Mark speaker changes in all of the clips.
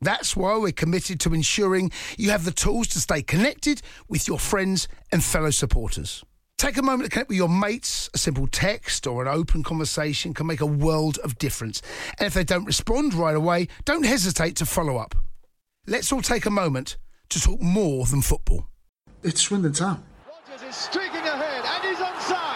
Speaker 1: That's why we're committed to ensuring you have the tools to stay connected with your friends and fellow supporters. Take a moment to connect with your mates. A simple text or an open conversation can make a world of difference. And if they don't respond right away, don't hesitate to follow up. Let's all take a moment to talk more than football.
Speaker 2: It's Swindon Town.
Speaker 3: Rogers is streaking ahead and he's onside.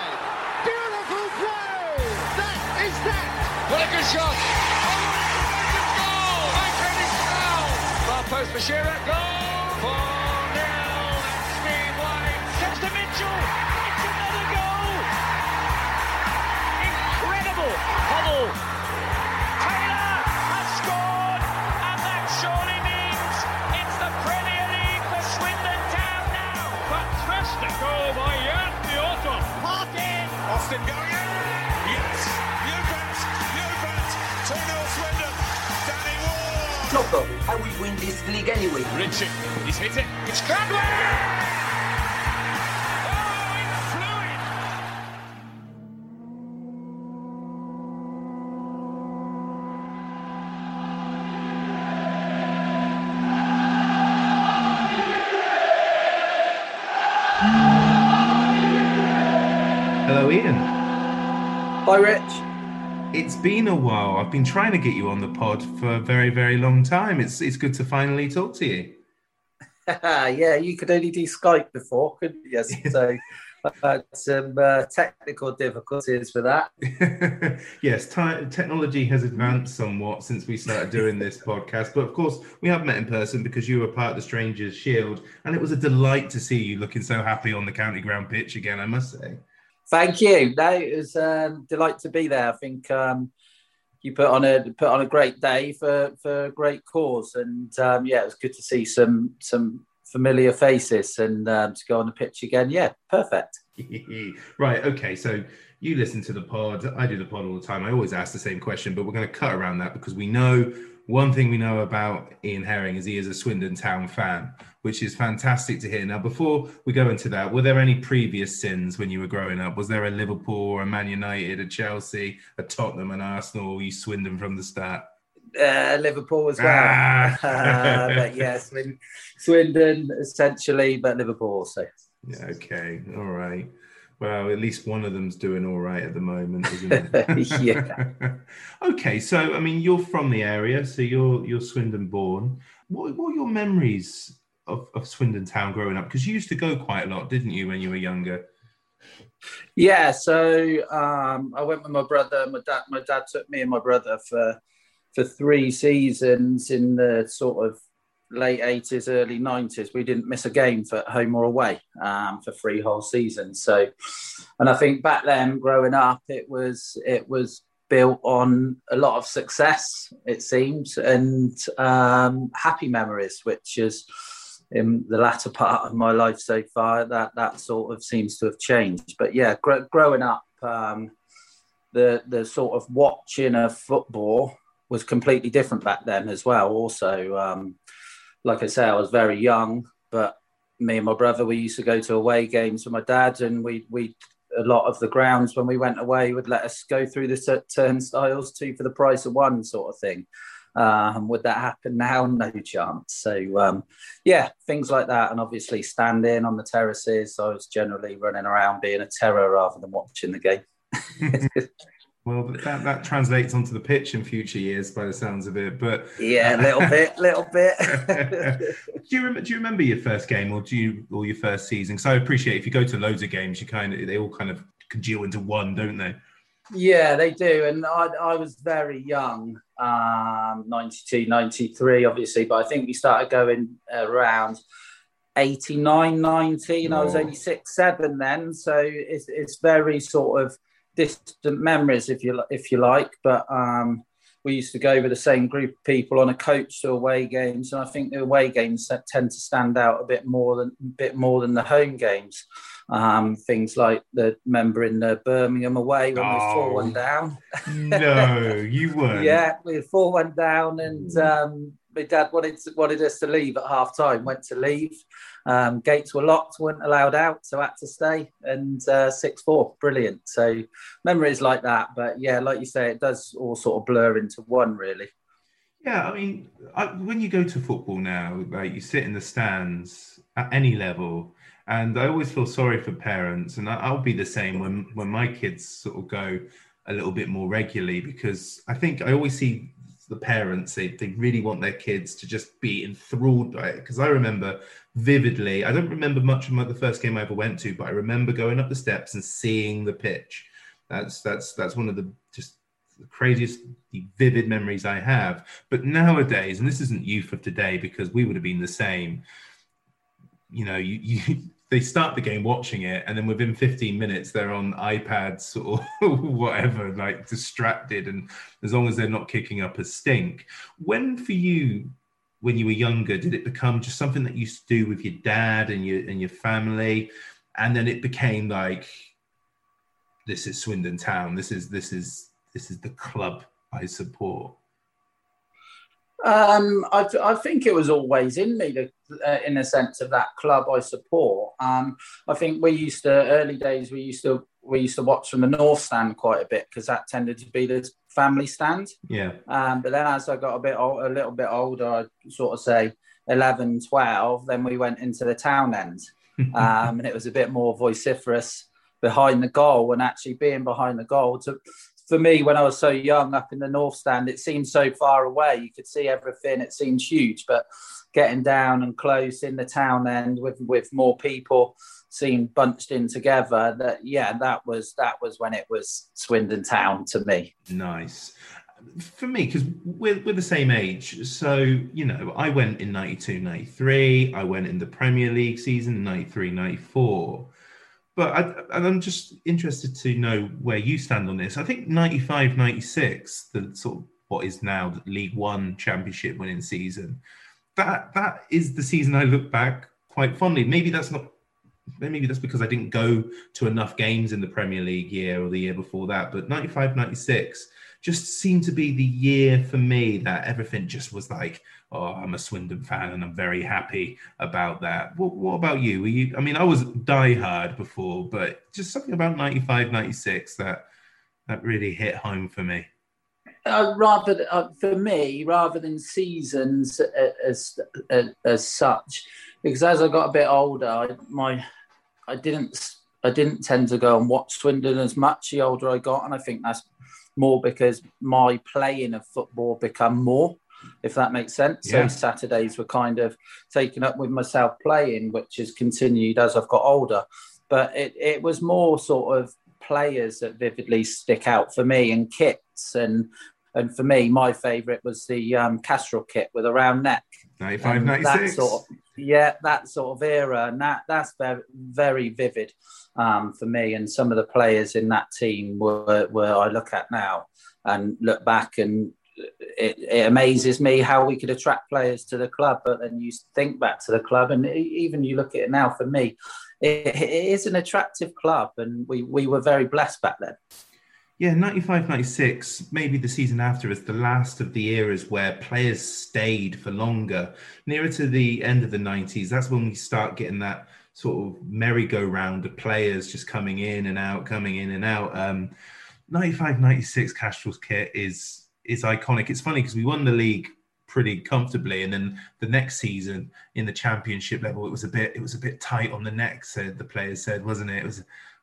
Speaker 4: For Shearer. Goal! 4 0. That's Steve White. Steps to Mitchell. It's another goal. Incredible. Hoddle. Taylor has scored. And that surely means it's the Premier League for Swindon Town now.
Speaker 5: Fantastic goal by Jan Fjørtoft.
Speaker 4: Parkin.
Speaker 5: Austin going Ward.
Speaker 6: I will win this league anyway.
Speaker 5: Richie, he's hit it.
Speaker 4: It's Cradley.
Speaker 7: Hello, Ian.
Speaker 6: Hi, Rich.
Speaker 7: It's been a while. I've been trying to get you on the pod for a very, very long time. It's it's good to finally talk to you.
Speaker 6: yeah, you could only do Skype before, couldn't you? Yes. So I've had some uh, technical difficulties with that.
Speaker 7: yes, ti technology has advanced somewhat since we started doing this podcast. But of course, we have met in person because you were part of the Strangers Shield, and it was a delight to see you looking so happy on the county ground pitch again. I must say.
Speaker 6: Thank you. No, it was a um, delight to be there. I think um, you put on a put on a great day for for a great cause, and um, yeah, it was good to see some some familiar faces and um, to go on the pitch again. Yeah, perfect.
Speaker 7: right. Okay. So you listen to the pod. I do the pod all the time. I always ask the same question, but we're going to cut around that because we know one thing we know about Ian Herring is he is a Swindon Town fan, which is fantastic to hear. Now, before we go into that, were there any previous sins when you were growing up? Was there a Liverpool or a Man United, a Chelsea, a Tottenham, an Arsenal, or you Swindon from the start?
Speaker 6: Uh, Liverpool as well. Ah. uh, but yeah, Swindon, Swindon essentially, but Liverpool also.
Speaker 7: Yeah, okay, all right. Well, at least one of them's doing all right at the moment, isn't it?
Speaker 6: yeah.
Speaker 7: okay, so I mean, you're from the area, so you're you're Swindon born. What what are your memories of, of Swindon Town growing up? Because you used to go quite a lot, didn't you, when you were younger?
Speaker 6: Yeah, so um, I went with my brother. My dad, my dad took me and my brother for for three seasons in the sort of late 80s, early 90s, we didn't miss a game for home or away um, for three whole seasons. So, and I think back then, growing up, it was it was built on a lot of success, it seems, and um, happy memories, which is in the latter part of my life so far. That that sort of seems to have changed. But yeah, gr- growing up. Um, the, the sort of watching of football was completely different back then as well. Also, um, like I say, I was very young, but me and my brother, we used to go to away games with my dad, and we we a lot of the grounds when we went away would let us go through the turnstiles two for the price of one sort of thing. Um, would that happen now? No chance. So um, yeah, things like that, and obviously standing on the terraces. I was generally running around being a terror rather than watching the game.
Speaker 7: Well, that, that translates onto the pitch in future years by the sounds of it. But
Speaker 6: yeah, a little bit, little bit.
Speaker 7: do you remember? Do you remember your first game, or do you, or your first season? Because I appreciate if you go to loads of games, you kind of they all kind of congeal into one, don't they?
Speaker 6: Yeah, they do. And I, I was very young, um, 92, 93, obviously, but I think we started going around 89, 90, and I was only six, seven then. So it's, it's very sort of distant memories, if you if you like. But um, we used to go with the same group of people on a coach to away games, and I think the away games tend to stand out a bit more than a bit more than the home games. Um, things like the member in the Birmingham away when oh, we were four one down.
Speaker 7: no, you weren't.
Speaker 6: yeah, we were four one down, and um, my dad wanted to, wanted us to leave at half time. Went to leave. Um, gates were locked, weren't allowed out, so had to stay. And uh, six four, brilliant. So memories like that. But yeah, like you say, it does all sort of blur into one, really.
Speaker 7: Yeah, I mean, I, when you go to football now, like you sit in the stands at any level, and I always feel sorry for parents, and I'll be the same when when my kids sort of go a little bit more regularly because I think I always see the parents they, they really want their kids to just be enthralled by it because i remember vividly. I don't remember much of my, the first game i ever went to but i remember going up the steps and seeing the pitch. That's that's that's one of the just the craziest the vivid memories i have. But nowadays and this isn't youth of today because we would have been the same you know you, you they start the game watching it and then within 15 minutes they're on ipads or whatever like distracted and as long as they're not kicking up a stink. When for you when you were younger did it become just something that you used to do with your dad and your and your family? And then it became like this is swindon town. This is this is this is the club i support.
Speaker 6: Um, I, I, think it was always in me, to, uh, in a sense of that club I support. Um, I think we used to early days we used to we used to watch from the north stand quite a bit because that tended to be the family stand.
Speaker 7: Yeah.
Speaker 6: Um, but then as I got a bit old, a little bit older, I sort of say 11, 12, then we went into the town end, um, and it was a bit more vociferous behind the goal and actually being behind the goal to for me, when I was so young up in the North Stand, it seemed so far away. You could see everything. It seemed huge, but getting down and close in the town end with with more people seemed bunched in together. That yeah, that was that was when it was Swindon Town to me.
Speaker 7: Nice for me because we're, we're the same age so you know i went in 92 93 i went in the premier league season 93 94 but I, and I'm just interested to know where you stand on this. I think 95 96, the sort of what is now the League One championship winning season, that that is the season I look back quite fondly. Maybe that's not maybe that's because I didn't go to enough games in the Premier League year or the year before that, but 95 96 just seemed to be the year for me that everything just was like, oh, I'm a Swindon fan and I'm very happy about that. What, what about you? Were you? I mean, I was diehard before, but just something about 95, 96 that that really hit home for me.
Speaker 6: Uh, rather uh, for me, rather than seasons as, as as such, because as I got a bit older, I, my I didn't I didn't tend to go and watch Swindon as much the older I got, and I think that's more because my playing of football become more, if that makes sense. Yeah. So Saturdays were kind of taken up with myself playing, which has continued as I've got older. But it, it was more sort of players that vividly stick out for me and kits and and for me my favorite was the um, Castrol kit with a round neck
Speaker 7: 95 96
Speaker 6: sort of, yeah that sort of era and that that's very very vivid um, for me. And some of the players in that team were, were I look at now and look back and it, it, amazes me how we could attract players to the club. But then you think back to the club, and even you look at it now. For me, it, it is an attractive club, and we we were very blessed back then.
Speaker 7: Yeah, 95 96, maybe the season after, is the last of the eras where players stayed for longer. Nearer to the end of the 90s, that's when we start getting that sort of merry-go-round of players just coming in and out, coming in and out. Um, 95 96 Castrol's kit is is iconic. It's funny because we won the league pretty comfortably, and then the next season in the championship level, it was a bit it was a bit tight on the neck. Said the players said, wasn't it? It was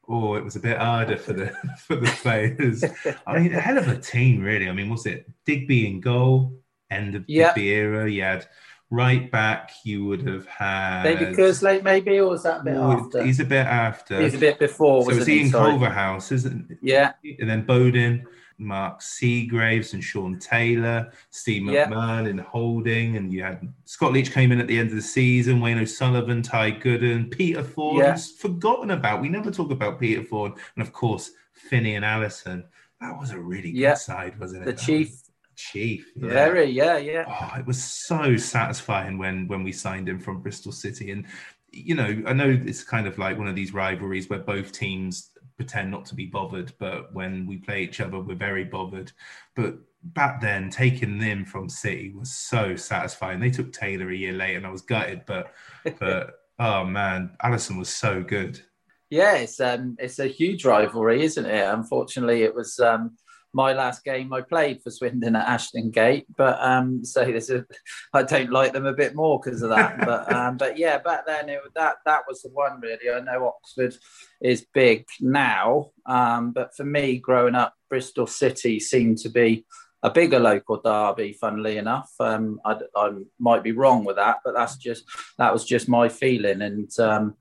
Speaker 7: oh, it was a bit harder for the for the players. I mean, a hell of a team, really. I mean, was it Digby in goal? End of
Speaker 6: Yeah.
Speaker 7: Digby era. You had right back. You would have had
Speaker 6: Maybe Kerslake, maybe, or was that a bit
Speaker 7: Oh,
Speaker 6: after?
Speaker 7: He's a bit after.
Speaker 6: He's a bit before,
Speaker 7: So
Speaker 6: wasn't he? in.
Speaker 7: Culverhouse, isn't?
Speaker 6: Yeah.
Speaker 7: And then Bowden, Mark Seagraves, and Shaun Taylor, Steve
Speaker 6: Yeah.
Speaker 7: McMahon in holding, and you had Scott Leitch came in at the end of the season, Wayne O'Sullivan, Ty Gooden, Peter Ford,
Speaker 6: Yeah.
Speaker 7: forgotten about. We never talk about Peter Ford, and of course Finney and Allison. That was a really good
Speaker 6: Yeah.
Speaker 7: side, wasn't it?
Speaker 6: The
Speaker 7: That
Speaker 6: chief.
Speaker 7: Chief. yeah.
Speaker 6: Very, yeah, yeah.
Speaker 7: Oh, it was so satisfying when when we signed him from Bristol City, and you know, I know it's kind of like one of these rivalries where both teams pretend not to be bothered, but when we play each other, we're very bothered. But back then, taking them from City was so satisfying. They took Taylor a year later, and I was gutted, but but oh man, Allison was so good.
Speaker 6: Yeah, it's um, it's a huge rivalry, isn't it? Unfortunately, it was um, my last game I played for Swindon at Ashton Gate, but um, so there's a, I don't like them a bit more because of that. but um, but yeah, back then it, that that was the one really. I know Oxford is big now, um, but for me, growing up, Bristol City seemed to be a bigger local derby. Funnily enough, um, I, I might be wrong with that, but that's just that was just my feeling, and um,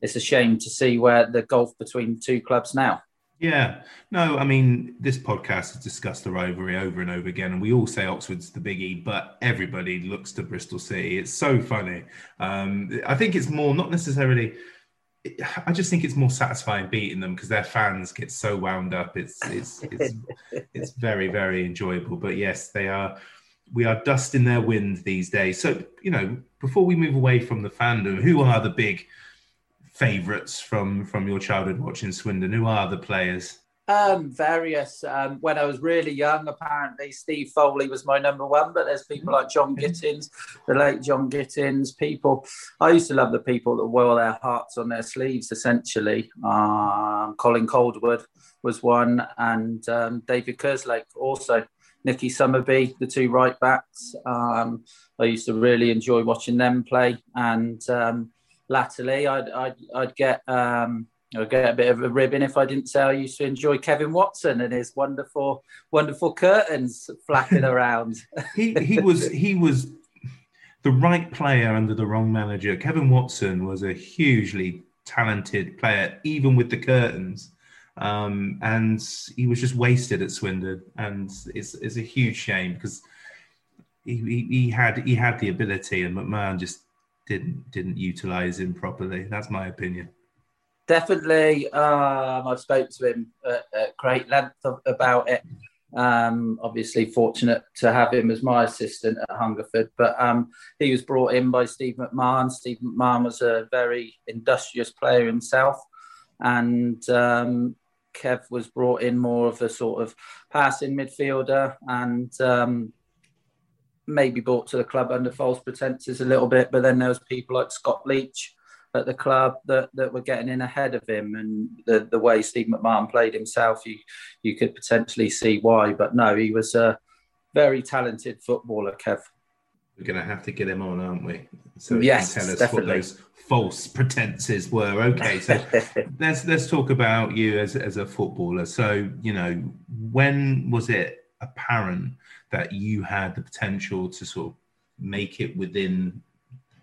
Speaker 6: it's a shame to see where the gulf between two clubs now.
Speaker 7: Yeah, no, I mean, this podcast has discussed the rivalry over and over again, and we all say Oxford's the biggie, but everybody looks to Bristol City. It's so funny. Um, I think it's more, not necessarily, I just think it's more satisfying beating them because their fans get so wound up. It's, it's, it's, it's very, very enjoyable. But yes, they are, we are dusting their wind these days. So, you know, before we move away from the fandom, who are the big favourites from from your childhood watching Swindon? Who are the players?
Speaker 6: Um, various. Um, when I was really young, apparently Steve Foley was my number one, but there's people like Jon Gittens, the late Jon Gittens. People, I used to love the people that wore their hearts on their sleeves. Essentially, um, Colin Calderwood was one, and um, David Kerslake also. Nicky Summerbee, the two right backs. Um, I used to really enjoy watching them play, and um, latterly, I'd I'd, I'd get um, I'd get a bit of a ribbon if I didn't say I used to enjoy Kevin Watson and his wonderful wonderful curtains flapping around.
Speaker 7: He he was he was the right player under the wrong manager. Kevin Watson was a hugely talented player, even with the curtains. Um, and he was just wasted at Swindon, and it's it's a huge shame because he, he, he had he had the ability, and McMahon just didn't didn't utilize him properly. That's my opinion.
Speaker 6: Definitely, um, I've spoke to him at, at great length of, about it. Um, obviously, fortunate to have him as my assistant at Hungerford, but um, he was brought in by Steve McMahon. Steve McMahon was a very industrious player himself, and um, Kev was brought in more of a sort of passing midfielder and um, maybe brought to the club under false pretenses a little bit. But then there was people like Scott Leitch at the club that, that were getting in ahead of him, and the, the way Steve McMahon played himself, you you could potentially see why. But no, he was a very talented footballer, Kev.
Speaker 7: We're going to have to get him on, aren't we? So he
Speaker 6: Yes,
Speaker 7: can tell us
Speaker 6: definitely.
Speaker 7: what those false pretenses were. Okay, so let's let's talk about you as as a footballer. So you know, when was it apparent that you had the potential to sort of make it within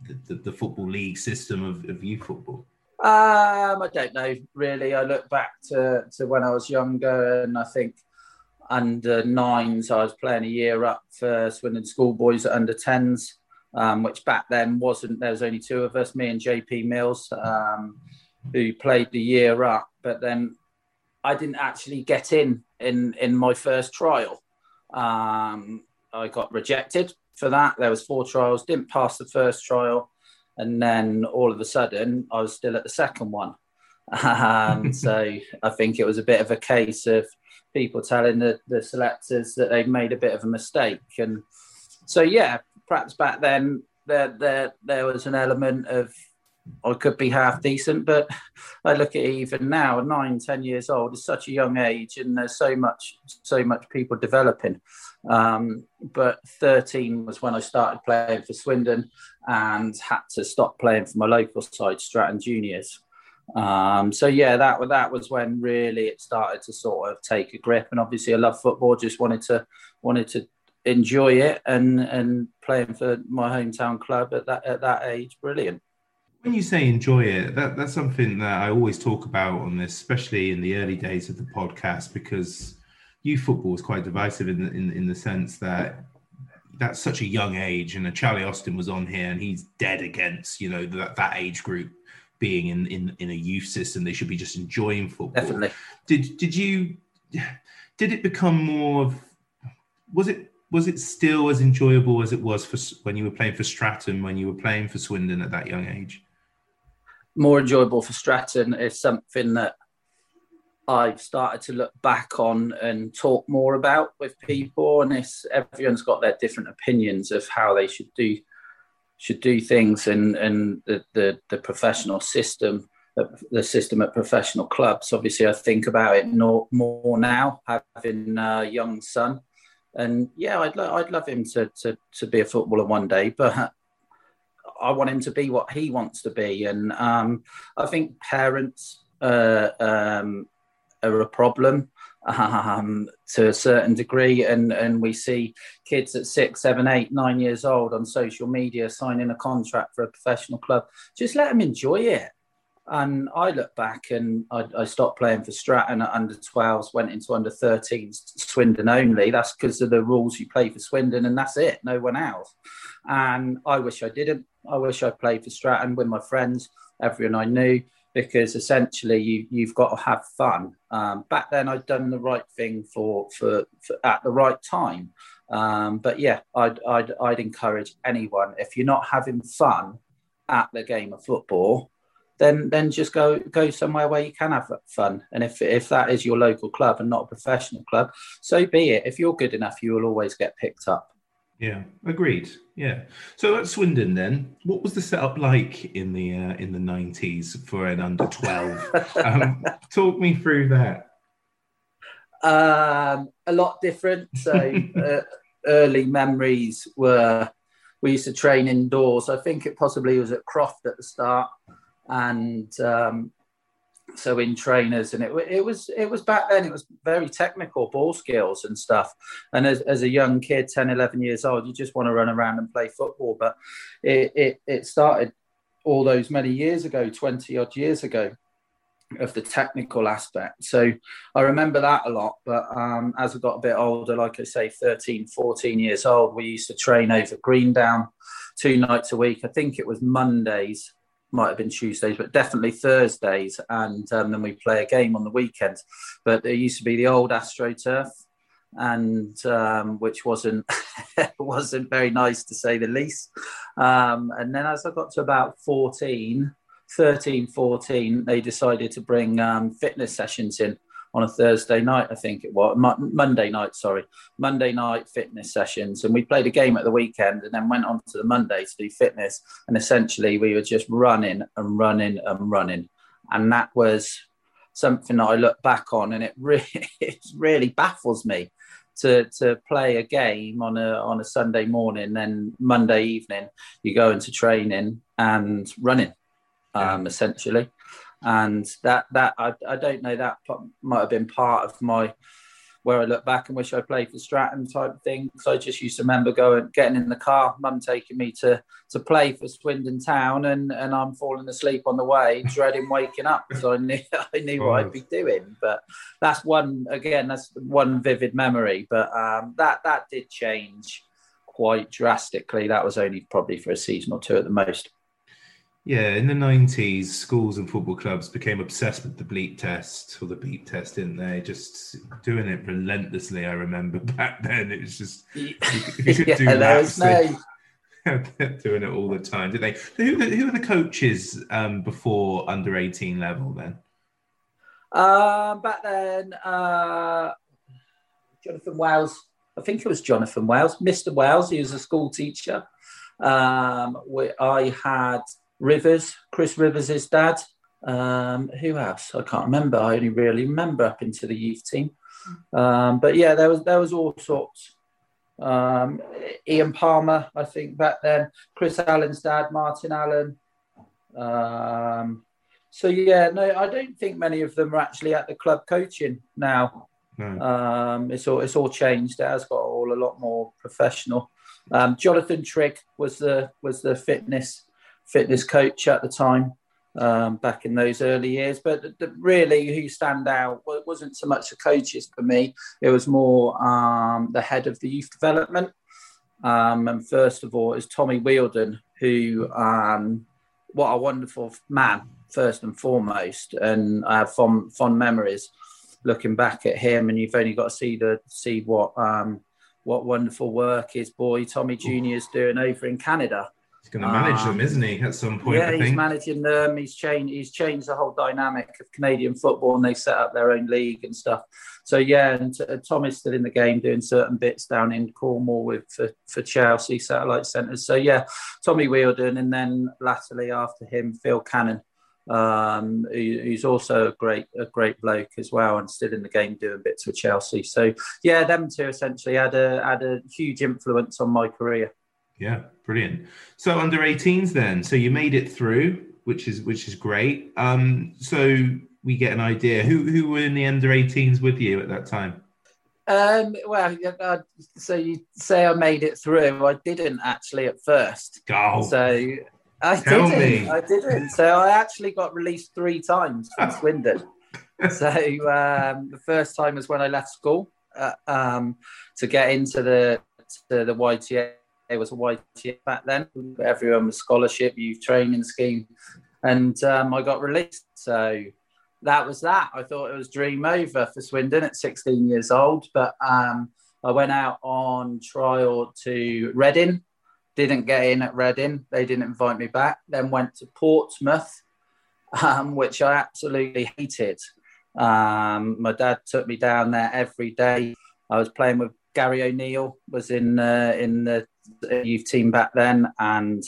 Speaker 7: the, the, the football league system of, of youth football?
Speaker 6: Um, I don't know really. I look back to, to when I was younger, and I think under nines, I was playing a year up for Swindon schoolboys at under tens, um, which back then wasn't. There was only two of us, me and JP Mills, um, who played the year up. But then I didn't actually get in in in my first trial. Um, I got rejected for that. There was four trials, didn't pass the first trial, and then all of a sudden I was still at the second one. Um, so I think it was a bit of a case of people telling the, the selectors that they'd made a bit of a mistake, and so yeah, perhaps back then there there there was an element of I could be half decent, but I look at it even now, nine, ten years old, is such a young age, and there's so much, so much people developing. Um, but 13 was when I started playing for Swindon and had to stop playing for my local side, Stratton Juniors. Um, so yeah, that that was when really it started to sort of take a grip. And obviously, I love football. Just wanted to wanted to enjoy it and and playing for my hometown club at that at that age, brilliant.
Speaker 7: When you say enjoy it, that, that's something that I always talk about on this, especially in the early days of the podcast, because youth football is quite divisive in the, in, in the sense that that's such a young age. And Charlie Austin was on here, and he's dead against you know that that age group being in in in a youth system. They should be just enjoying football.
Speaker 6: Definitely.
Speaker 7: Did did you did it become more of was it was it still as enjoyable as it was for when you were playing for Stratton when you were playing for Swindon at that young age?
Speaker 6: More enjoyable for Stratton is something that I've started to look back on and talk more about with people, and it's everyone's got their different opinions of how they should do should do things, and and the the, the professional system, the system at professional clubs. Obviously, I think about it more, now, having a young son and yeah, I'd lo- I'd love him to, to to be a footballer one day, but I want him to be what he wants to be, and um, I think parents uh, um, are a problem um, to a certain degree, and and we see kids at six, seven, eight, nine years old on social media signing a contract for a professional club. Just let them enjoy it. And I look back and I, I stopped playing for Stratton at under 12s, went into under 13s, Swindon only. That's because of the rules you play for Swindon, and that's it, no one else. And I wish I didn't. I wish I played for Stratton with my friends, everyone I knew, because essentially you, you've got to have fun. Um, back then, I'd done the right thing for, for, for at the right time. Um, but yeah, I'd, I'd, I'd encourage anyone if you're not having fun at the game of football, then then just go go somewhere where you can have fun. And if if that is your local club and not a professional club, so be it. If you're good enough, you will always get picked up.
Speaker 7: Yeah, agreed. Yeah. So at Swindon, then, what was the setup like in the uh, in the nineties for an under twelve? um, talk me through that.
Speaker 6: Um, a lot different. So uh, early memories were we used to train indoors. I think it possibly was at Croft at the start and um, so in trainers and it, it was it was back then it was very technical ball skills and stuff. And as, as a young kid 10 11 years old you just want to run around and play football. But it, it, it started all those many years ago 20 odd years ago of the technical aspect. So i remember that a lot but um, as i got a bit older like i say 13 14 years old we used to train over greendown two nights a week. I think it was mondays might have been Tuesdays, but definitely Thursdays, and um, then we play a game on the weekend. But there used to be the old AstroTurf, and um, which wasn't wasn't very nice to say the least. Um, and then as I got to about 14, 13, 14, they decided to bring um, fitness sessions in on a Thursday night, I think it was. Monday night. Sorry, Monday night fitness sessions, and we played a game at the weekend, and then went on to the Monday to do fitness. And essentially, we were just running and running and running, and that was something that I look back on, and it really, it really baffles me to to play a game on a on a Sunday morning, then Monday evening you go into training and running, um, essentially and that that I, I don't know that might have been part of my where I look back and wish I played for Stratton type of thing. Because I just used to remember going, getting in the car, mum taking me to to play for Swindon Town, and and I'm falling asleep on the way, dreading waking up because I knew I knew what I'd be doing. But that's one again, that's one vivid memory. But um, that that did change quite drastically. That was only probably for a season or two at the most.
Speaker 7: Yeah, in the 90s, schools and football clubs became obsessed with the bleep test or the beep test, didn't they? Just doing it relentlessly. I remember back then, it was just, you, you could
Speaker 6: yeah,
Speaker 7: do
Speaker 6: no...
Speaker 7: doing it all the time, did they? Who, who were the coaches um, before under 18 level then?
Speaker 6: Uh, back then, uh, Jonathan Wales. I think it was Jonathan Wales, Mr. Wales. He was a school teacher. Um, we, I had Rivers, Chris Rivers' dad. Um, who else? I can't remember. I only really remember up into the youth team. Um, but yeah, there was there was all sorts. Um, Ian Palmer, I think back then. Chris Allen's dad, Martin Allen. Um, so yeah, no, I don't think many of them are actually at the club coaching now.
Speaker 7: No.
Speaker 6: Um, it's all it's all changed. It has got all a lot more professional. Um, Jonathan Trigg was the was the fitness fitness coach at the time um, back in those early years. But the, the, really, who stand out it wasn't so much the coaches for me. It was more um, the head of the youth development. Um, and first of all, is Tommy Wheeldon, who um, what a wonderful man first and foremost, and I have fond fond memories looking back at him. And you've only got to see the see what um, what wonderful work his boy Tommy Junior is doing over in Canada.
Speaker 7: He's going to manage them, isn't he? At some point,
Speaker 6: Yeah, he's managing them. He's changed. He's changed the whole dynamic of Canadian football, and they set up their own league and stuff. So yeah, and uh, Tom is still in the game doing certain bits down in Cornwall with for, for Chelsea satellite centres. So yeah, Tommy Wheeldon, and then latterly after him, Phil Cannon, um, who, who's also a great a great bloke as well, and still in the game doing bits for Chelsea. So yeah, them two essentially had a had a huge influence on my career.
Speaker 7: Yeah, brilliant. So under 18s then. So you made it through, which is which is great. Um, so we get an idea. Who who were in the under 18s with you at that time?
Speaker 6: Um, well, uh, so you say I made it through. I didn't actually at first.
Speaker 7: Go.
Speaker 6: So I didn't.
Speaker 7: me.
Speaker 6: I didn't. So I actually got released three times from Swindon. so um, the first time was when I left school uh, um, to get into the to the YTA. It was a YTA back then. Everyone was scholarship, youth training scheme, and um, I got released. So that was that. I thought it was dream over for Swindon at 16 years old, but um, I went out on trial to Reading. Didn't get in at Reading. They didn't invite me back. Then went to Portsmouth, um, which I absolutely hated. Um, my dad took me down there every day. I was playing with Gary O'Neill, was in uh, in the youth team back then, and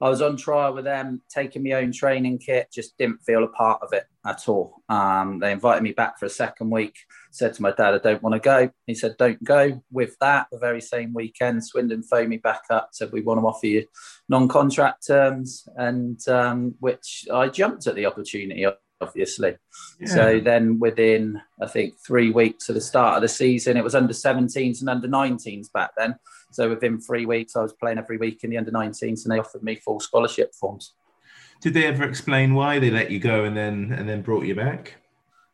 Speaker 6: I was on trial with them, taking my own training kit. Just didn't feel a part of it at all. Um, they invited me back for a second week. Said to my dad, "I don't want to go." He said, "Don't go." With that, the very same weekend, Swindon phoned me back up, said, "We want to offer you non-contract terms," and um, which I jumped at the opportunity obviously.
Speaker 7: Yeah.
Speaker 6: So then within, I think, three weeks of the start of the season, it was under 17s and under 19s back then. So within three weeks, I was playing every week in the under 19s and they offered me full scholarship forms.
Speaker 7: Did they ever explain why they let you go and then and then brought you back?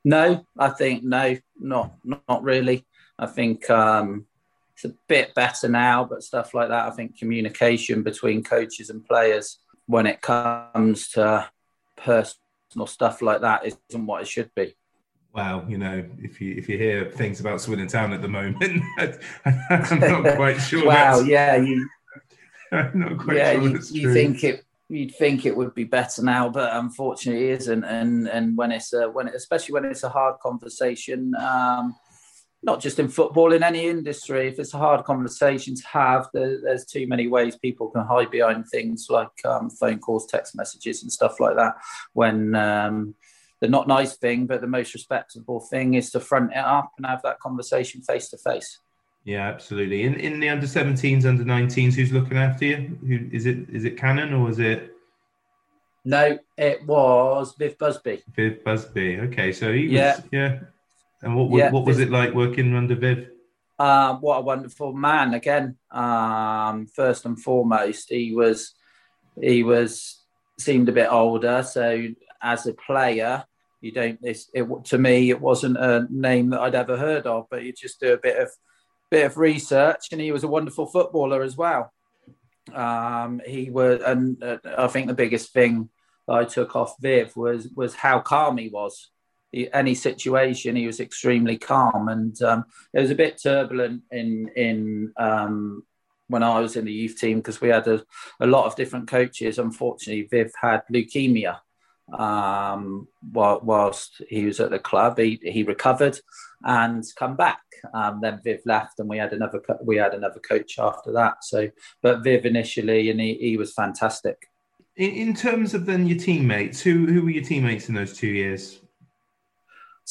Speaker 6: No, I think, no, not, not really. I think um, it's a bit better now, but stuff like that, I think communication between coaches and players when it comes to personal stuff like that isn't what it should be.
Speaker 7: Wow, you know, if you if you hear things about Swindon Town at the moment, I'm not quite sure.
Speaker 6: wow, yeah, you
Speaker 7: I'm not quite
Speaker 6: yeah,
Speaker 7: sure
Speaker 6: you, you think it you'd think it would be better now, but unfortunately it isn't. And and when it's a, when it, especially when it's a hard conversation, um, not just in football, in any industry, if it's a hard conversation to have, there, there's too many ways people can hide behind things like um, phone calls, text messages, and stuff like that. When um, the not nice thing, but the most respectable thing is to front it up and have that conversation face to face.
Speaker 7: Yeah, absolutely. In in the under 17s, under 19s, who's looking after you? Who is it? Is it Cannon or is it
Speaker 6: No, it was Viv Busby.
Speaker 7: Viv Busby? Okay, so he was
Speaker 6: Yeah.
Speaker 7: And what what,
Speaker 6: Yeah,
Speaker 7: what was it like working under Viv?
Speaker 6: Um, what a wonderful man! Again, um, first and foremost, he was he was seemed a bit older. So as a player, you don't. This it, to me, it wasn't a name that I'd ever heard of. But you just do a bit of bit of research, and he was a wonderful footballer as well. Um, he was, and uh, I think the biggest thing that I took off Viv was was how calm he was. Any situation, he was extremely calm, and um, it was a bit turbulent in in um, when I was in the youth team because we had a, a lot of different coaches. Unfortunately, Viv had leukemia um, while, whilst he was at the club. He, he recovered and come back. Um, then Viv left, and we had another we had another coach after that. So, but Viv initially, and he, he was fantastic.
Speaker 7: In, in terms of then your teammates, who who were your teammates in those two years?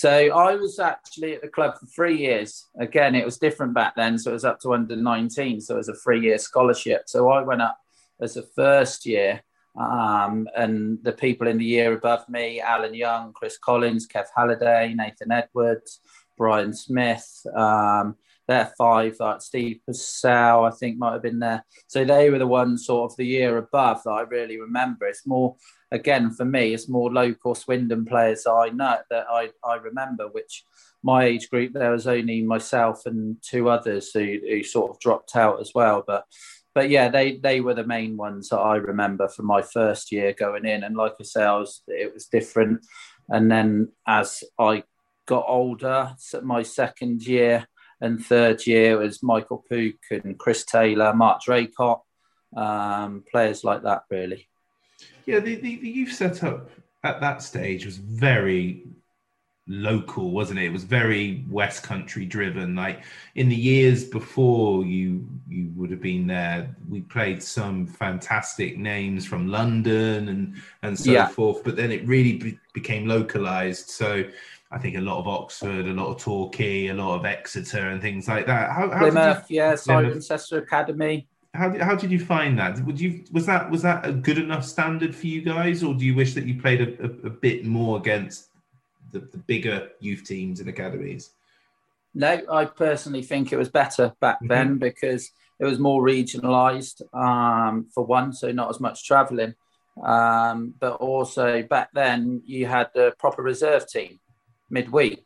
Speaker 6: So I was actually at the club for three years. Again, it was different back then, so it was up to under 19. So it was a three-year scholarship. So I went up as a first year Um, and the people in the year above me, Alan Young, Chris Collins, Kev Halliday, Nathan Edwards, Brian Smith, um, they're five. Like Steve Purcell, I think might have been there. So they were the ones sort of the year above that I really remember. It's more again for me, it's more local Swindon players I know that I, I remember, which my age group there was only myself and two others who, who sort of dropped out as well. But but yeah, they they were the main ones that I remember from my first year going in. And like I say, I was it was different. And then as I got older, my second year and third year was Michael Pook and Chris Taylor, Mark Draycott, um, players like that, really.
Speaker 7: Yeah, the, the, the youth setup at that stage was very local, wasn't it? It was very West Country driven. Like in the years before you you would have been there, we played some fantastic names from London and and so yeah. forth. But then it really be, became localized. So I think a lot of Oxford, a lot of Torquay, a lot of Exeter, and things like that. How, how
Speaker 6: Plymouth, you, yeah, Cirencester Academy.
Speaker 7: How did, how did you find that? Would you was that was that a good enough standard for you guys, or do you wish that you played a, a, a bit more against the, the bigger youth teams and academies?
Speaker 6: No, I personally think it was better back mm-hmm. then because it was more regionalised um, for one, so not as much travelling. Um, but also back then you had the proper reserve team midweek.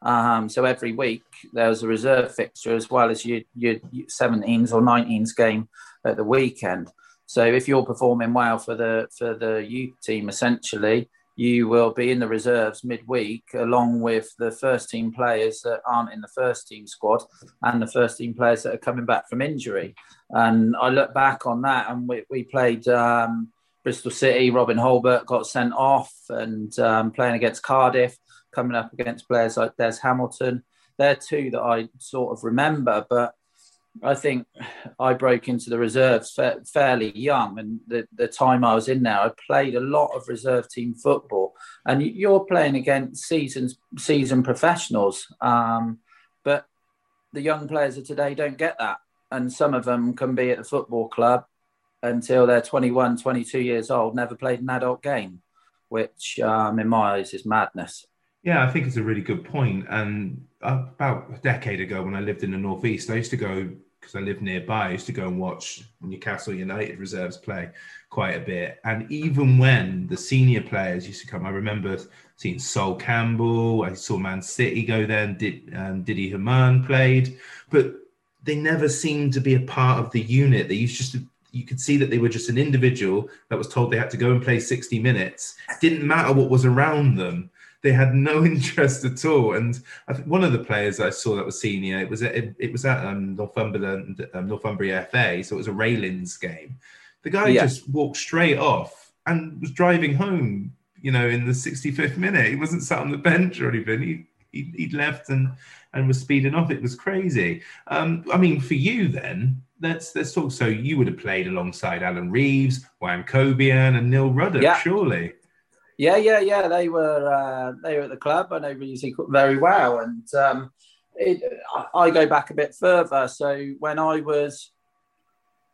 Speaker 6: Um, so every week there was a reserve fixture as well as your, your 17s or 19s game at the weekend. So if you're performing well for the for the youth team, essentially, you will be in the reserves midweek along with the first team players that aren't in the first team squad and the first team players that are coming back from injury. And I look back on that and we, we played um, Bristol City, Robin Hulbert got sent off and um, playing against Cardiff, coming up against players like Des Hamilton. They're two that I sort of remember, but I think I broke into the reserves fa- fairly young, and the, the time I was in there, I played a lot of reserve team football. And you're playing against seasons, season professionals, um, but the young players of today don't get that, and some of them can be at the football club until they're 21, 22 years old, never played an adult game, which um, in my eyes is madness.
Speaker 7: Yeah, I think it's a really good point. And about a decade ago, when I lived in the northeast, I used to go because I live nearby. I used to go and watch Newcastle United reserves play quite a bit. And even when the senior players used to come, I remember seeing Sol Campbell. I saw Man City go there, and did um, Didi Hamann played, but they never seemed to be a part of the unit. They used just to you could see that they were just an individual that was told they had to go and play 60 minutes. It didn't matter what was around them they had no interest at all. And I think one of the players I saw that was senior, it was at, it, it was at um, Northumberland, um, Northumbria FA, so it was a Railings game. The guy yeah. just walked straight off and was driving home. You know, in the 65th minute, he wasn't sat on the bench or anything. He he he'd left and and was speeding off. It was crazy. Um, I mean, for you then, let's let's talk. So you would have played alongside Alan Reeves, Wham Cobian, and Neil Ruddock, yeah. surely.
Speaker 6: Yeah, yeah, yeah. They were uh, they were at the club. And know Reezy very well, and um, it, I go back a bit further. So when I was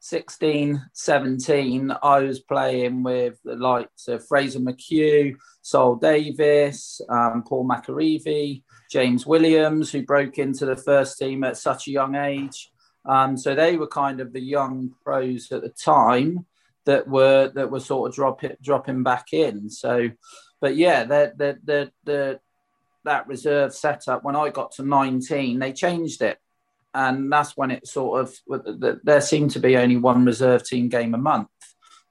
Speaker 6: 16, 17, I was playing with the likes of Frazer McHugh, Sol Davis, um, Paul McAreavey, James Williams, who broke into the first team at such a young age. Um, so they were kind of the young pros at the time that were that were sort of dropping dropping back in. So, but yeah, the the the, the that reserve setup when I got to 19, they changed it. And that's when it sort of, there seemed to be only one reserve team game a month.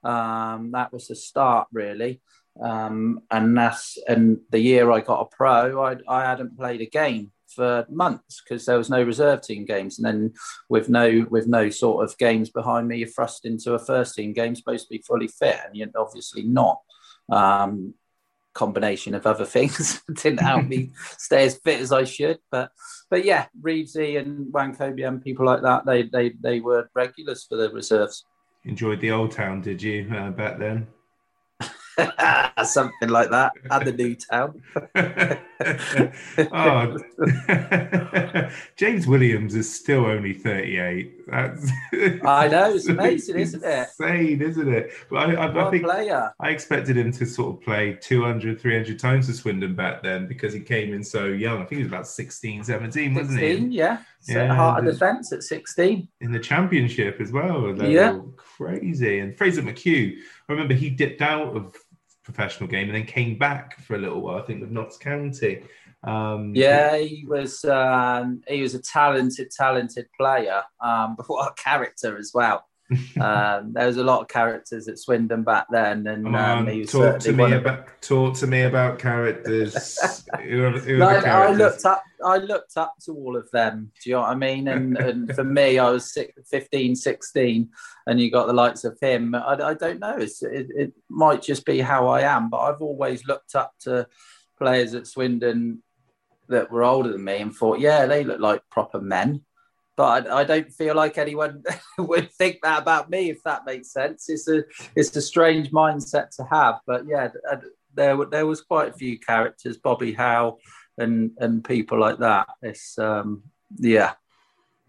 Speaker 6: Um, that was the start, really. Um, and that's, and the year I got a pro, I, I hadn't played a game for months because there was no reserve team games, and then with no with no sort of games behind me, you're thrust into a first team game supposed to be fully fit, and you're obviously not. Um, combination of other things didn't help me stay as fit as I should, but but yeah, Reevesy and Wankobi and people like that, they they they were regulars for the reserves.
Speaker 7: Enjoyed the old town, did you uh, back then?
Speaker 6: Something like that. And the new town.
Speaker 7: oh. James Williams is still only 38. That's
Speaker 6: I know, it's amazing, isn't it?
Speaker 7: Insane, isn't it? But I, I, I think
Speaker 6: player.
Speaker 7: I expected him to sort of play 200, 300 times for Swindon back then because he came in so young. I think he was about 16, 17, wasn't
Speaker 6: 16,
Speaker 7: he?
Speaker 6: yeah. So
Speaker 7: Yeah,
Speaker 6: heart of defence at 16.
Speaker 7: in the championship as well.
Speaker 6: Yeah.
Speaker 7: crazy. And Frazer McHugh, I remember he dipped out of professional game and then came back for a little while. I think with Notts County. Um,
Speaker 6: Yeah, he was um, he was a talented, talented player, um, but what a character as well. um, there was a lot of characters at Swindon back then, and um,
Speaker 7: on, talk to me about talk to me about characters. who are, who the
Speaker 6: I looked up. I looked up to all of them. Do you know what I mean? And, and for me, I was six, 15, 16, and you got the likes of him. I, I don't know. It's, it, it might just be how I am, but I've always looked up to players at Swindon that were older than me and thought, yeah, they look like proper men. But I, I don't feel like anyone would think that about me, if that makes sense. It's a it's a strange mindset to have. But yeah, there were- there was quite a few characters, Bobby Howe and and people like that. It's um yeah.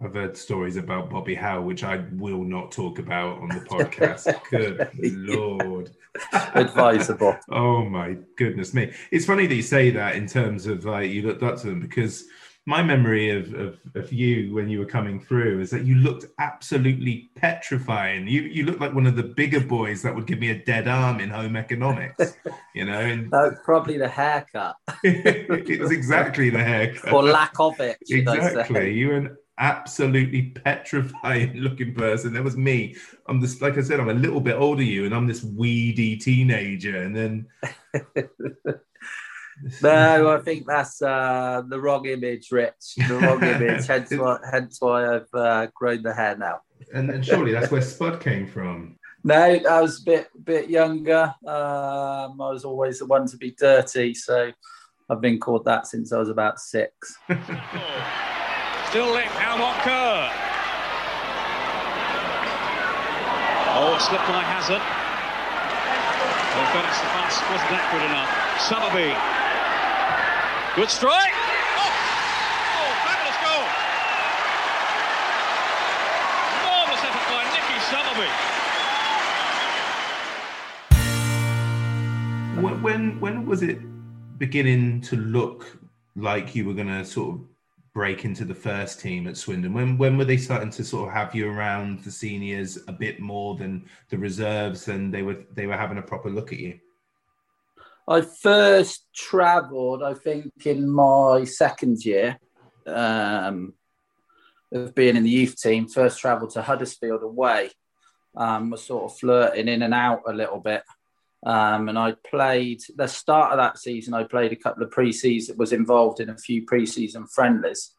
Speaker 7: I've heard stories about Bobby Howe, which I will not talk about on the podcast. Good lord.
Speaker 6: Advisable.
Speaker 7: oh my goodness me. It's funny that you say that in terms of like you looked up to them because my memory of, of, of you when you were coming through is that you looked absolutely petrifying. You you looked like one of the bigger boys that would give me a dead arm in home economics, you know, and
Speaker 6: probably the haircut
Speaker 7: it was exactly the haircut.
Speaker 6: or lack of it.
Speaker 7: Exactly. You were an absolutely petrifying looking person. That was me. I'm just like I said, I'm a little bit older than you, and I'm this weedy teenager. And then
Speaker 6: No, I think that's uh, the wrong image, Rich. The wrong image. hence why, hence why I've uh, grown the hair now.
Speaker 7: and then surely that's where Spud came from.
Speaker 6: No, I was a bit bit younger. Um, I was always the one to be dirty, so I've been called that since I was about six.
Speaker 4: Still linked, Almont Kerr. Oh, it slipped by Hazard. Well, Felix the pass wasn't that good enough. Summerbee. Good strike. Oh, oh fabulous goal. Marvellous effort by Nicky Summerbee.
Speaker 7: When when, when was it beginning to look like you were going to sort of break into the first team at Swindon? When when were they starting to sort of have you around the seniors a bit more than the reserves, and they were they were having a proper look at you?
Speaker 6: I first travelled, I think, in my second year um, of being in the youth team. First travelled to Huddersfield away. Um, was sort of flirting in and out a little bit. Um, and I played the start of that season. I played a couple of pre-season, was involved in a few pre-season friendlies.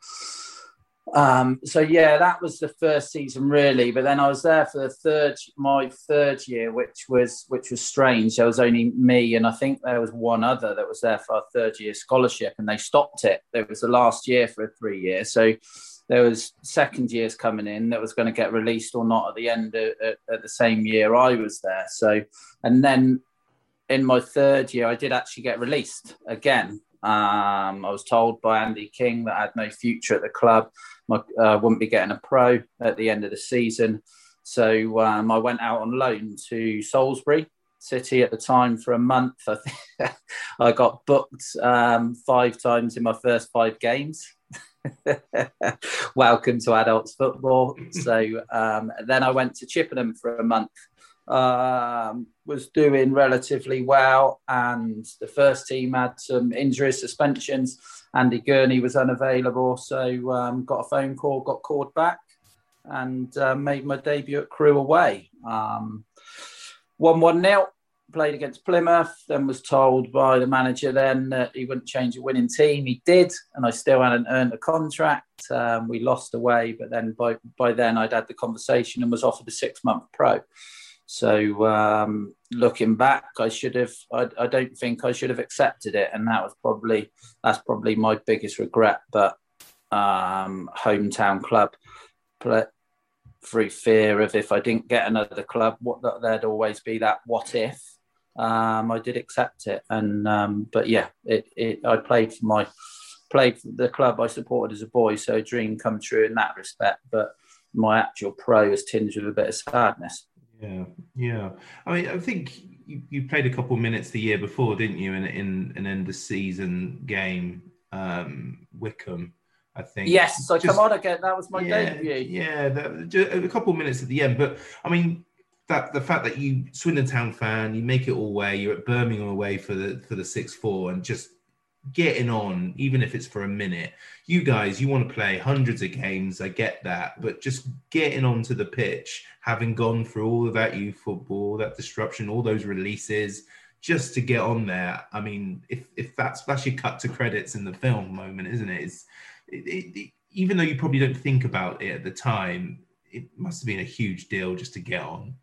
Speaker 6: Um, so yeah, that was the first season really. But then I was there for the third, my third year, which was which was strange. There was only me, and I think there was one other that was there for our third year scholarship, and they stopped it. It was the last year for a three year, so there was second years coming in that was going to get released or not at the end of, at, at the same year I was there. So, and then in my third year, I did actually get released again. Um, I was told by Andy King that I had no future at the club. I uh, wouldn't be getting a pro at the end of the season. So um, I went out on loan to Salisbury City at the time for a month. I, I got booked um, five times in my first five games. Welcome to adults football. So um, then I went to Chippenham for a month um, was doing relatively well, and the first team had some injuries, suspensions. Andy Gurney was unavailable, so um, got a phone call, got called back, and uh, made my debut at Crewe away. Um, one one nil. Played against Plymouth, then was told by the manager then that he wouldn't change a winning team. He did, and I still hadn't earned a contract. Um, we lost away, but then by by then I'd had the conversation and was offered a six month pro. So um, looking back, I should have. I, I, don't think I should have accepted it, and that was probably that's probably my biggest regret. But um, hometown club, through fear of if I didn't get another club, what there'd always be that what if. um, I did accept it. And um, but yeah, it, it I played for my played for the club I supported as a boy, so a dream come true in that respect. But my actual pro is tinged with a bit of sadness.
Speaker 7: Yeah, yeah. I mean, I think you, you played a couple minutes the year before, didn't you? In in an end of season game, um, Wycombe. I think.
Speaker 6: Yes, I come on again. That was my
Speaker 7: yeah,
Speaker 6: debut.
Speaker 7: Yeah, that, a couple of minutes at the end. But I mean, that the fact that you Swindon Town fan, you make it all way. You're at Birmingham away for the for the six four, and just getting on, even if it's for a minute. You guys, you want to play hundreds of games. I get that, but just getting onto the pitch, having gone through all of that youth football, that disruption, all those releases, just to get on there. I mean, if if that's that's your cut to credits in the film moment, isn't it? It's, it, it, it even though you probably don't think about it at the time, it must have been a huge deal just to get on.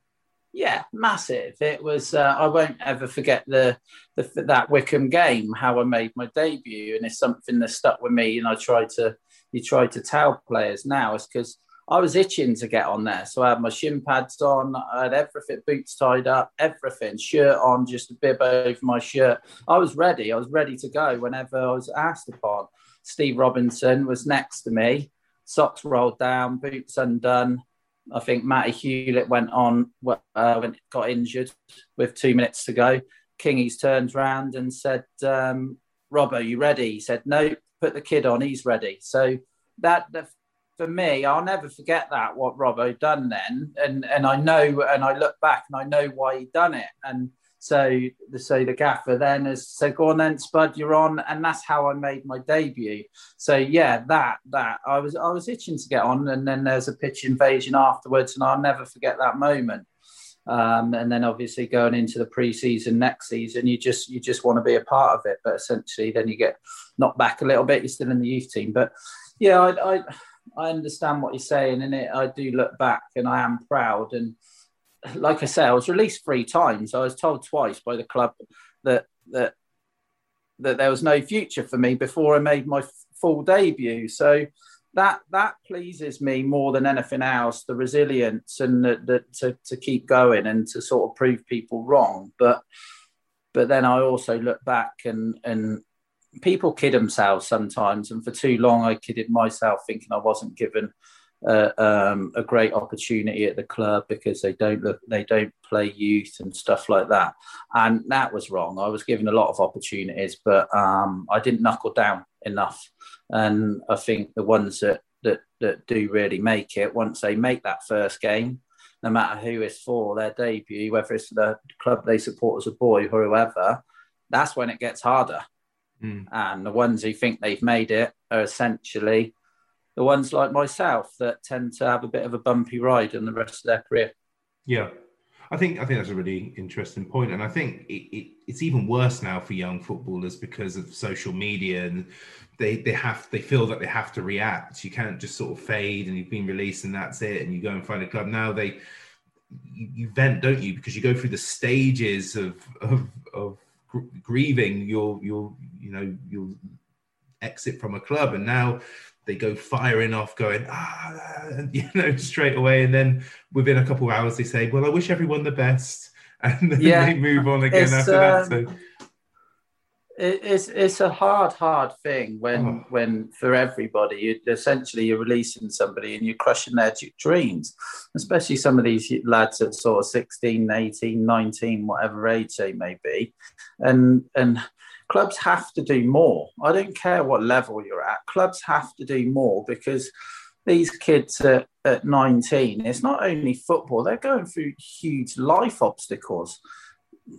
Speaker 6: Yeah, massive. It was. Uh, I won't ever forget the, the that Wycombe game. How I made my debut, and it's something that stuck with me. And I try to you try to tell players now is because I was itching to get on there. So I had my shin pads on, I had everything, boots tied up, everything, shirt on, just a bib over my shirt. I was ready. I was ready to go whenever I was asked upon. Steve Robinson was next to me, socks rolled down, boots undone. I think Matty Hewlett went on, uh, when got injured with two minutes to go. Kingies turned round and said, um, Robbo, you ready? He said, no, put the kid on, he's ready. So that, that for me, I'll never forget that, what Robbo done then. And, and I know, and I look back and I know why he done it. And so so the gaffer then has said, "Go on then, Spud, you're on," and that's how I made my debut. So yeah, that that I was I was itching to get on, and then there's a pitch invasion afterwards, and I'll never forget that moment. Um, and then obviously going into the pre-season next season, you just you just want to be a part of it, but essentially then you get knocked back a little bit. You're still in the youth team, but yeah, I I, I understand what you're saying, and it I do look back, and I am proud. And like I say, I was released three times. I was told twice by the club that that that there was no future for me before I made my full debut. So that that pleases me more than anything else. The resilience and the, the, to to keep going and to sort of prove people wrong. But but then I also look back and and people kid themselves sometimes. And for too long, I kidded myself thinking I wasn't given uh, um, a great opportunity at the club because they don't look, they don't play youth and stuff like that. And that was wrong. I was given a lot of opportunities, but um, I didn't knuckle down enough. And I think the ones that, that that do really make it, once they make that first game, no matter who it's for, their debut, whether it's the club they support as a boy or whoever, that's when it gets harder. Mm. And the ones who think they've made it are essentially the ones like myself that tend to have a bit of a bumpy ride in the rest of their career.
Speaker 7: Yeah, I think I think that's a really interesting point, and I think it, it, it's even worse now for young footballers because of social media, and they they have they feel that they have to react. You can't just sort of fade, and you've been released, and that's it, and you go and find a club. Now they you, vent, don't you? Because you go through the stages of of, of grieving your your you know your exit from a club, and now they go firing off, going ah, you know, straight away, and then within a couple of hours they say, "Well, I wish everyone the best," and then yeah. they move on again it's, after um, that. So
Speaker 6: it's it's a hard, hard thing when oh. when for everybody, you essentially you're releasing somebody and you're crushing their dreams, especially some of these lads at sort of 16, 18, 19, whatever age they may be, and and clubs have to do more. I don't care what level you're at. Clubs have to do more because these kids at, at 19, it's not only football, they're going through huge life obstacles,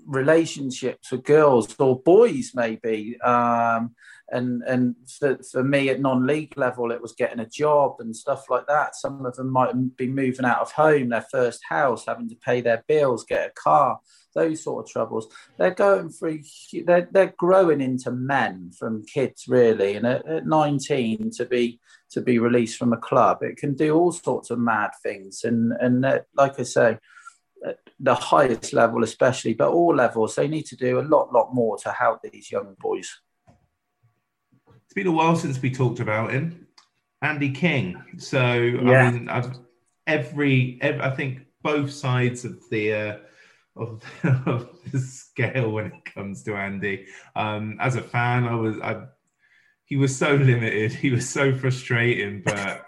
Speaker 6: relationships with girls or boys, maybe. Um, and and for, for me at non-league level it was getting a job and stuff like that some of them might be moving out of home their first house having to pay their bills get a car those sort of troubles. They're going through, they're, they're growing into men from kids really. And at, at 19 to be, to be released from a club, it can do all sorts of mad things. And, and like I say, the highest level especially, but all levels, they need to do a lot, lot more to help these young boys.
Speaker 7: It's been a while since we talked about him. Andy King. So yeah. I mean, I've, every, every, I think both sides of the uh, of, of the scale when it comes to Andy. Um, as a fan, I was I he was so limited. He was so frustrating, but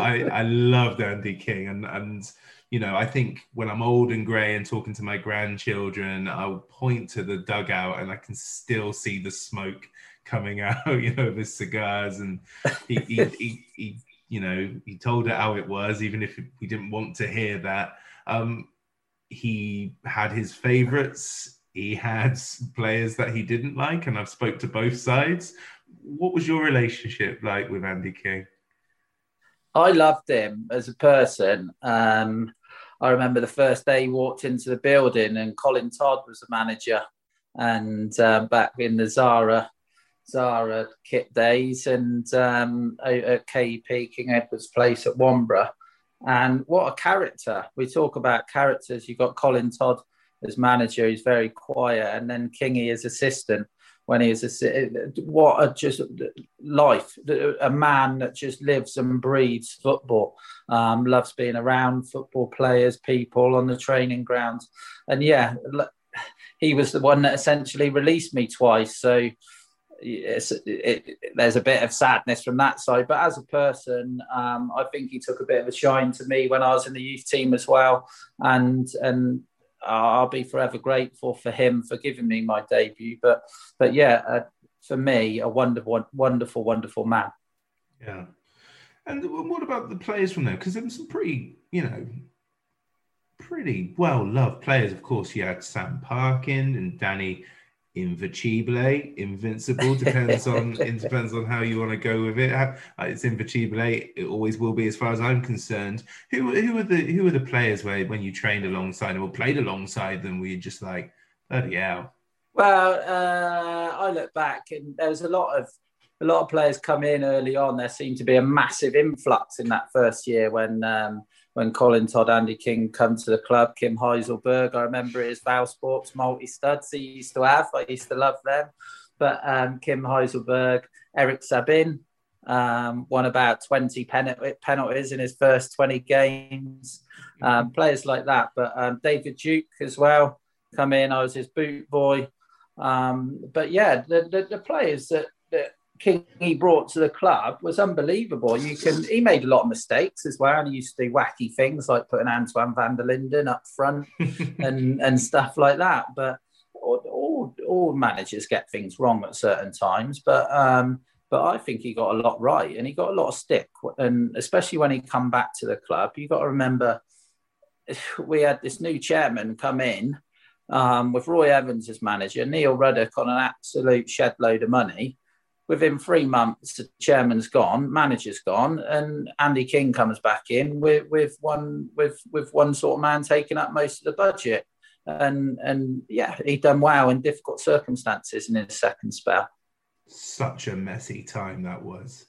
Speaker 7: I, I loved Andy King. And, and, you know, I think when I'm old and grey and talking to my grandchildren, I'll point to the dugout and I can still see the smoke coming out, you know, of his cigars. And he, he, he, he, you know, he told it how it was, even if we didn't want to hear that. Um, he had his favorites. He had players that he didn't like, and I've spoke to both sides what was your relationship like with Andy King?
Speaker 6: I loved him as a person. Um, I remember the first day he walked into the building and Colin Todd was the manager, and uh, back in the Zara Zara kit days, and um, at KEP King Edward's Place at Wanborough. And what a character! We talk about characters. You've got Colin Todd as manager; he's very quiet, and then Kingy as assistant when he was a what a just life. A man that just lives and breathes football. Um, loves being around football players people on the training grounds. And yeah he was the one that essentially released me twice. So it, it, there's a bit of sadness from that side but as a person um, i think he took a bit of a shine to me when i was in the youth team as well and and I'll be forever grateful for him for giving me my debut. But but yeah, uh, for me, a wonderful, wonderful, wonderful man.
Speaker 7: Yeah. And what about the players from there? Because there were some pretty, you know, pretty well loved players. Of course, you had Sam Parkin and Danny Invincible, invincible depends on it depends on how you want to go with it. It's invincible. It always will be, as far as I'm concerned. Who who are the who are the players where when you trained alongside them or played alongside them, were you just like bloody hell?
Speaker 6: Well, uh, I look back and there was a lot of a lot of players come in early on. There seemed to be a massive influx in that first year when. Um, when Colin Todd, Andy King come to the club, Kim Heiselberg, I remember his Val Sports multi studs he used to have. I used to love them. But um, Kim Heiselberg, Eric Sabin, um, won about 20 penalties in his first 20 games. Um, players like that. But um, David Duke as well come in. I was his boot boy. Um, but yeah, the, the, the players that King he brought to the club was unbelievable. You can he made a lot of mistakes as well, he used to do wacky things like putting Antoine van der Linden up front and and stuff like that. But all, all, all managers get things wrong at certain times, but um, but I think he got a lot right, and he got a lot of stick, and especially when he come back to the club, you got to remember we had this new chairman come in um, with Roy Evans as manager, Neil Ruddock on an absolute shed load of money within three months, the chairman's gone, manager's gone, and Andy King comes back in with, with one with with one sort of man taking up most of the budget. And and yeah, he done well in difficult circumstances in his second spell.
Speaker 7: Such a messy time that was.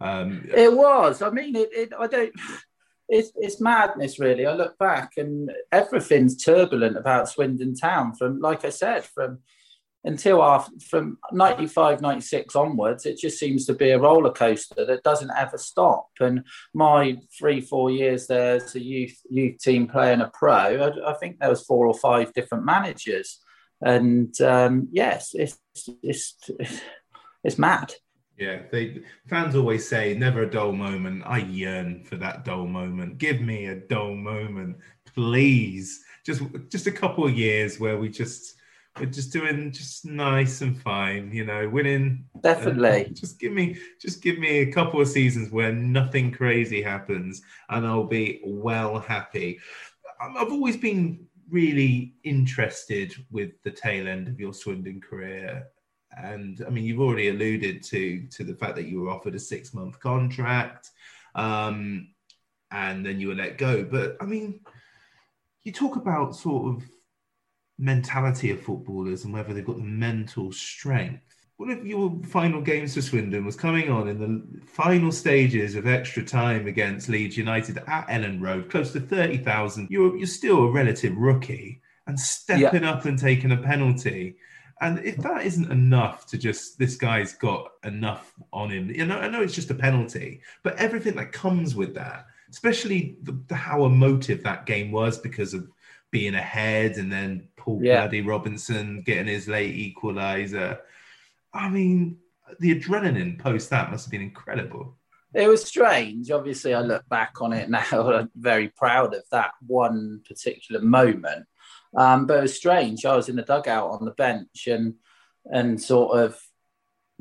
Speaker 7: Um,
Speaker 6: it was. I mean, it, it. I don't. It's it's madness, really. I look back and everything's turbulent about Swindon Town. From like I said, from until after from 95 96 onwards it just seems to be a roller coaster that doesn't ever stop and my three four years there as a youth youth team playing a pro i, I think there was four or five different managers and um, yes it's it's it's mad
Speaker 7: yeah, they fans always say never a dull moment. I yearn for that dull moment. Give me a dull moment, please. Just just a couple of years where we just we're just doing just nice and fine, you know, winning.
Speaker 6: Definitely.
Speaker 7: just give me, just give me a couple of seasons where nothing crazy happens, and I'll be well happy. I've always been really interested with the tail end of your Swindon career, and I mean, you've already alluded to to the fact that you were offered a six month contract, um, and then you were let go. But I mean, you talk about sort of mentality of footballers and whether they've got the mental strength. What if your final games for Swindon was coming on in the final stages of extra time against Leeds United at Elland Road, close to 30,000? You're, you're still a relative rookie and stepping yeah. up and taking a penalty. And if that isn't enough to just, this guy's got enough on him, you know, I know it's just a penalty, but everything that comes with that, especially the, the, how emotive that game was because of being ahead and then Paul
Speaker 6: Yeah.
Speaker 7: Bloody Robinson getting his late equalizer. I mean, the adrenaline post that must have been incredible.
Speaker 6: It was strange. Obviously, I look back on it now. I'm very proud of that one particular moment. Um, but it was strange. I was in the dugout on the bench and and sort of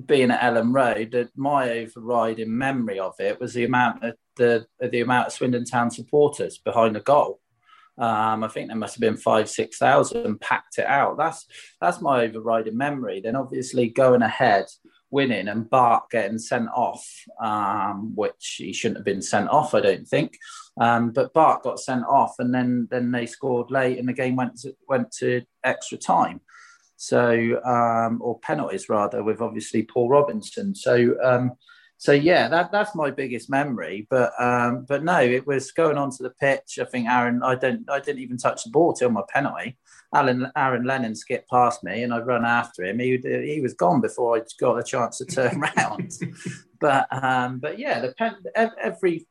Speaker 6: being at Elland Road. That my overriding memory of it was the amount of the the amount of Swindon Town supporters behind the goal. Um, I think there must have been five, six thousand packed it out. That's that's my overriding memory. Then obviously going ahead, winning, and Bart getting sent off, um, which he shouldn't have been sent off, I don't think. Um, but Bart got sent off, and then then they scored late, and the game went to, went to extra time. So um, or penalties rather, with obviously Paul Robinson. So um, so yeah, that that's my biggest memory. But um, but no, it was going onto the pitch. I think Aaron, I don't, I didn't even touch the ball till my penalty. Alan Aaron Lennon skipped past me, and I run after him. He he was gone before I got a chance to turn around. but um, but yeah, the pen, every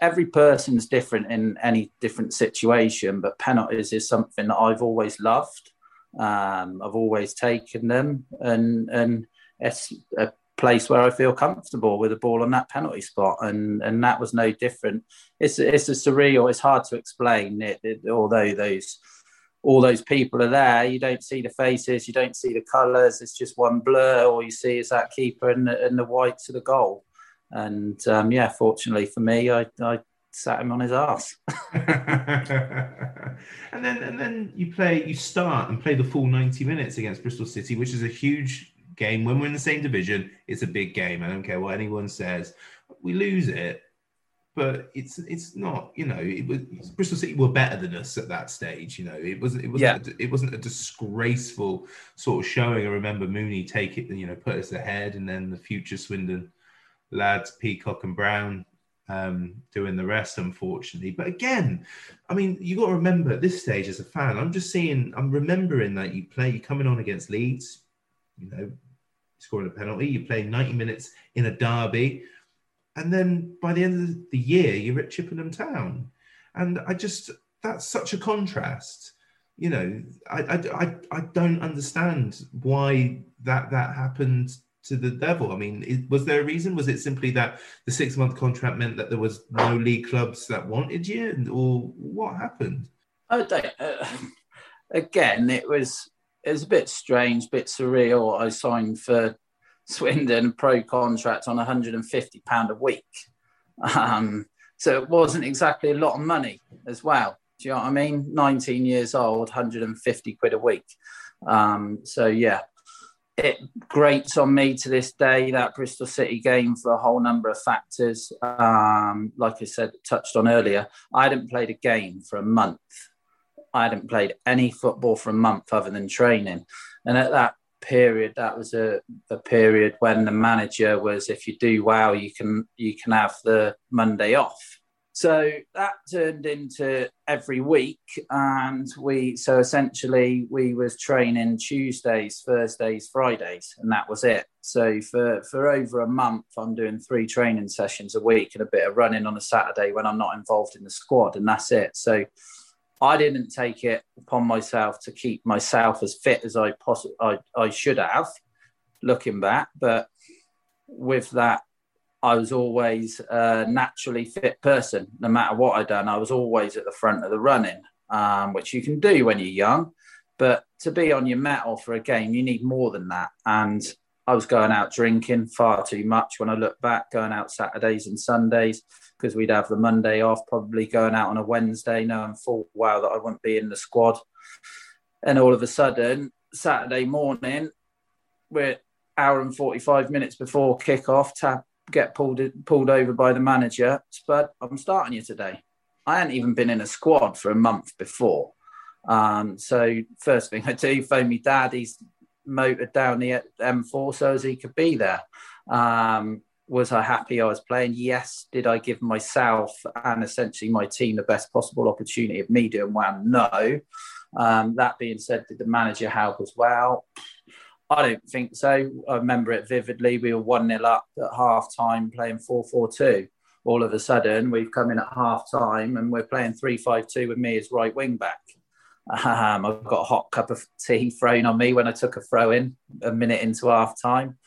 Speaker 6: every person's different in any different situation. But penalties is something that I've always loved. Um, I've always taken them, and and it's a place where I feel comfortable with the ball on that penalty spot, and and that was no different. It's it's a surreal. It's hard to explain it, it although those all those people are there. You don't see the faces, you don't see the colours. It's just one blur. All you see is that keeper and the, and the whites of the goal. And um, yeah, fortunately for me, I, I sat him on his ass.
Speaker 7: and then and then you play you start and play the full 90 minutes against Bristol City, which is a huge game. When we're in the same division, it's a big game. I don't care what anyone says. We lose it, but it's it's not. You know, it was Bristol City were better than us at that stage. You know, it wasn't it wasn't it wasn't a disgraceful sort of showing. I remember Mooney take it, you know, put us ahead, and then the future Swindon lads, Peacock and Brown, um, doing the rest, unfortunately. But again, I mean, you got to remember at this stage as a fan, I'm just seeing, I'm remembering that you play, you're coming on against Leeds, you know, scoring a penalty, you play 90 minutes in a derby, and then by the end of the year, you're at Chippenham Town. And I just, that's such a contrast. You know, I, I, I, I don't understand why that that happened to the devil. I mean, it, was there a reason? Was it simply that the six month contract meant that there was no league clubs that wanted you, or what happened?
Speaker 6: I don't. Uh, again, it was it was a bit strange, bit surreal. I signed for Swindon pro contract on 150 pound a week, um, so it wasn't exactly a lot of money as well. Do you know what I mean? 19 years old, 150 quid a week. Um, so yeah, it grates on me to this day that Bristol City game for a whole number of factors. Um, like I said, touched on earlier, I hadn't played a game for a month. I hadn't played any football for a month other than training. And at that period, that was a, a period when the manager was, if you do well, you can you can have the Monday off. So that turned into every week, and we so essentially we was training Tuesdays, Thursdays, Fridays, and that was it. So for for over a month, I'm doing three training sessions a week and a bit of running on a Saturday when I'm not involved in the squad, and that's it. So I didn't take it upon myself to keep myself as fit as I possibly I, I should have, looking back, but with that I was always a naturally fit person. No matter what I'd done, I was always at the front of the running, um, which you can do when you're young. But to be on your metal for a game, you need more than that. And I was going out drinking far too much when I look back, going out Saturdays and Sundays because we'd have the Monday off, probably going out on a Wednesday, knowing full well that I wouldn't be in the squad. And all of a sudden, Saturday morning, we're hour and 45 minutes before kick-off, tap, get pulled pulled over by the manager. Spud, I'm starting you today. I hadn't even been in a squad for a month before. Um, so first thing I do, phone me dad. He's motored down the M4 so as he could be there. Um, was I happy I was playing? Yes. Did I give myself and essentially my team the best possible opportunity of me doing well? No. Um, that being said, did the manager help as well? I don't think so. I remember it vividly. We were 1 0 up at half time playing 4 4 2. All of a sudden, we've come in at half time and we're playing 3 5 2 with me as right wing back. Um, I got a hot cup of tea thrown on me when I took a throw in a minute into half time.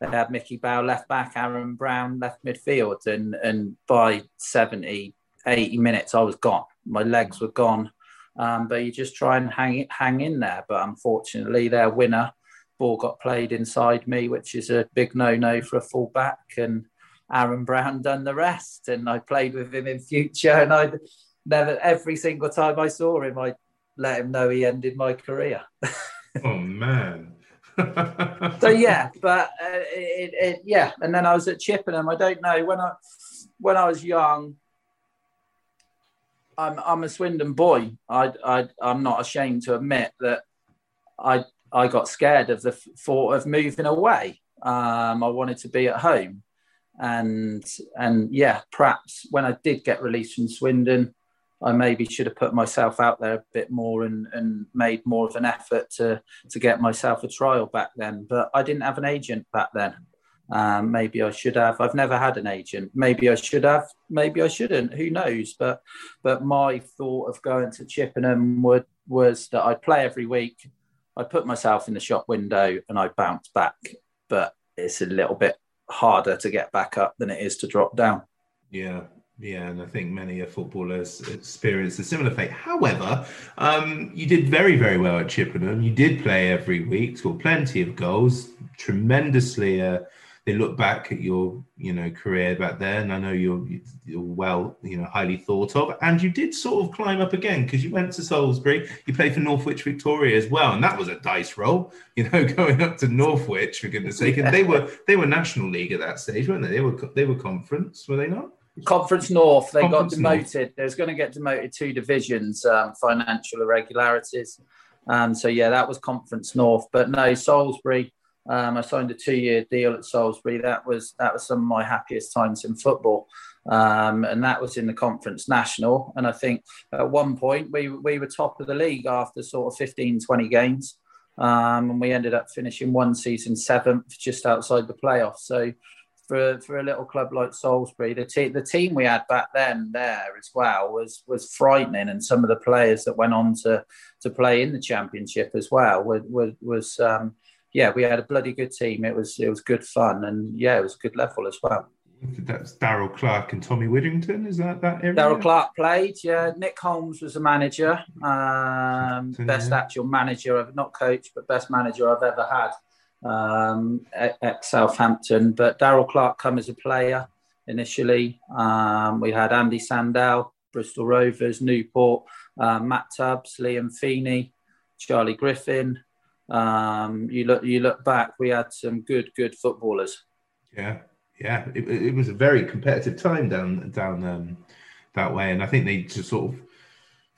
Speaker 6: They had Mickey Bell left back, Aaron Brown left midfield, and and by 70, 80 minutes, I was gone. My legs were gone. Um, but you just try and hang hang in there. But unfortunately, their winner ball got played inside me, which is a big no no for a full back. And Aaron Brown done the rest. And I played with him in future. And I never, every single time I saw him, I let him know he ended my career.
Speaker 7: oh, man.
Speaker 6: so yeah, but uh, it, it, yeah, and then I was at Chippenham. I don't know when I when I was young. I'm I'm a Swindon boy. I I I'm not ashamed to admit that I I got scared of the thought of moving away. Um, I wanted to be at home, and and yeah, perhaps when I did get released from Swindon, I maybe should have put myself out there a bit more and, and made more of an effort to to get myself a trial back then. But I didn't have an agent back then. Um, maybe I should have. I've never had an agent. Maybe I should have. Maybe I shouldn't. Who knows? But but my thought of going to Chippenham would, was that I'd play every week. I put myself in the shop window and I bounce back. But it's a little bit harder to get back up than it is to drop down.
Speaker 7: Yeah, yeah, and I think many footballers experience a similar fate. However, um, you did very, very well at Chippenham. You did play every week, scored plenty of goals, tremendously. Uh, they look back at your, you know, career back there, and I know you're, you're well, you know, highly thought of. And you did sort of climb up again because you went to Salisbury. You played for Northwich Victoria as well, and that was a dice roll, you know, going up to Northwich for goodness' sake. And they were they were National League at that stage, weren't they? They were they were conference, were they not?
Speaker 6: Conference North, they
Speaker 7: Conference
Speaker 6: got demoted. They was going to get demoted two divisions, um, financial irregularities. Um, so yeah, that was Conference North. But no, Salisbury. Um, I signed a two-year deal at Salisbury. That was that was some of my happiest times in football, um, and that was in the Conference National. And I think at one point we we were top of the league after sort of 15, 20 games, um, and we ended up finishing one season seventh, just outside the playoffs. So for for a little club like Salisbury, the team the team we had back then there as well was was frightening, and some of the players that went on to to play in the championship as well was was, was um, yeah, we had a bloody good team. It was it was good fun, and yeah, it was a good level as well.
Speaker 7: That's Darrell Clarke and Tommy Widdrington. Is that that area?
Speaker 6: Darrell Clarke played. Yeah, Nick Holmes was the manager. Um, best actual manager, of not coach, but best manager I've ever had um, at, at Southampton. But Darrell Clarke come as a player initially. Um, we had Andy Sandell, Bristol Rovers, Newport, uh, Matt Tubbs, Liam Feeney, Charlie Griffin. Um, you look, you look back. We had some good, good footballers.
Speaker 7: Yeah, yeah. It, it was a very competitive time down down um, that way, and I think they just sort of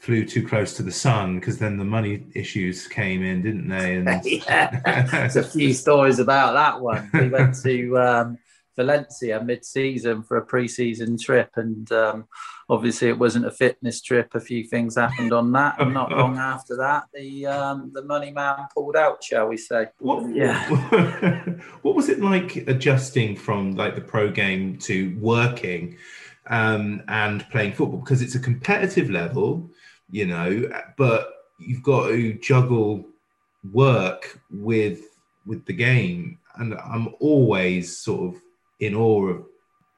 Speaker 7: flew too close to the sun because then the money issues came in, didn't they? And
Speaker 6: yeah, there's a few stories about that one. We went to um, Valencia mid-season for a pre-season trip, and um, obviously it wasn't a fitness trip. A few things happened on that, and not long after that, the um, the money man pulled out, shall we say?
Speaker 7: What,
Speaker 6: yeah.
Speaker 7: what was it like adjusting from like the pro game to working um, and playing football? Because it's a competitive level you know, but you've got to juggle work with with the game. And I'm always sort of in awe of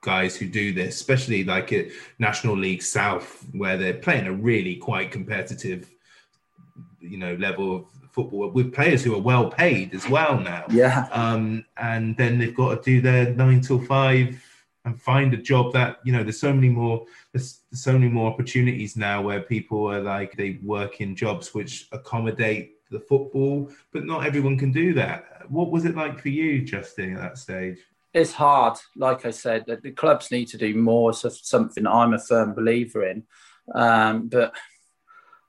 Speaker 7: guys who do this, especially like at National League South, where they're playing a really quite competitive, you know, level of football with players who are well paid as well now.
Speaker 6: Yeah.
Speaker 7: Um, and then they've got to do their nine till five and find a job that you know there's so many more there's, there's so many more opportunities now where people are like they work in jobs which accommodate the football but not everyone can do that. What was it like for you justin at that stage?
Speaker 6: It's hard. Like i said the clubs need to do more so something i'm a firm believer in. Um, but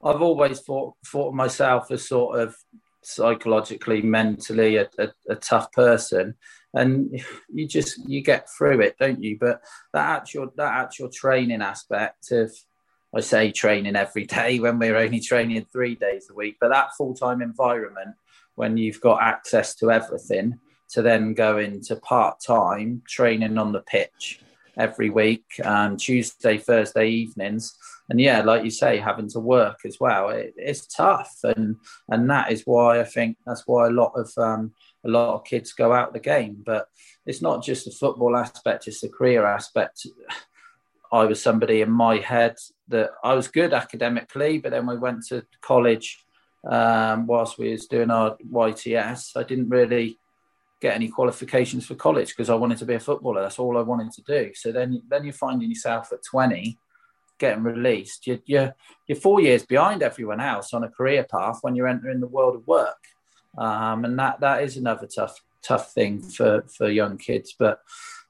Speaker 6: i've always thought thought of myself as sort of psychologically mentally a, a, a tough person and you just you get through it don't you but that actual that actual training aspect of i say training every day when we're only training three days a week but that full-time environment when you've got access to everything to then go into part-time training on the pitch every week, um, Tuesday, Thursday evenings, and yeah, like you say, having to work as well. It, it's tough, and and that is why I think that's why a lot of um, a lot of kids go out the game. But it's not just the football aspect; it's the career aspect. I was somebody in my head that I was good academically, but then we went to college um, whilst we was doing our YTS. I didn't really get any qualifications for college because I wanted to be a footballer. That's all I wanted to do. So then, then you're finding yourself at 20 getting released. You're, you're, you're four years behind everyone else on a career path when you're entering the world of work. Um, and that, that is another tough, tough thing for, for young kids. But,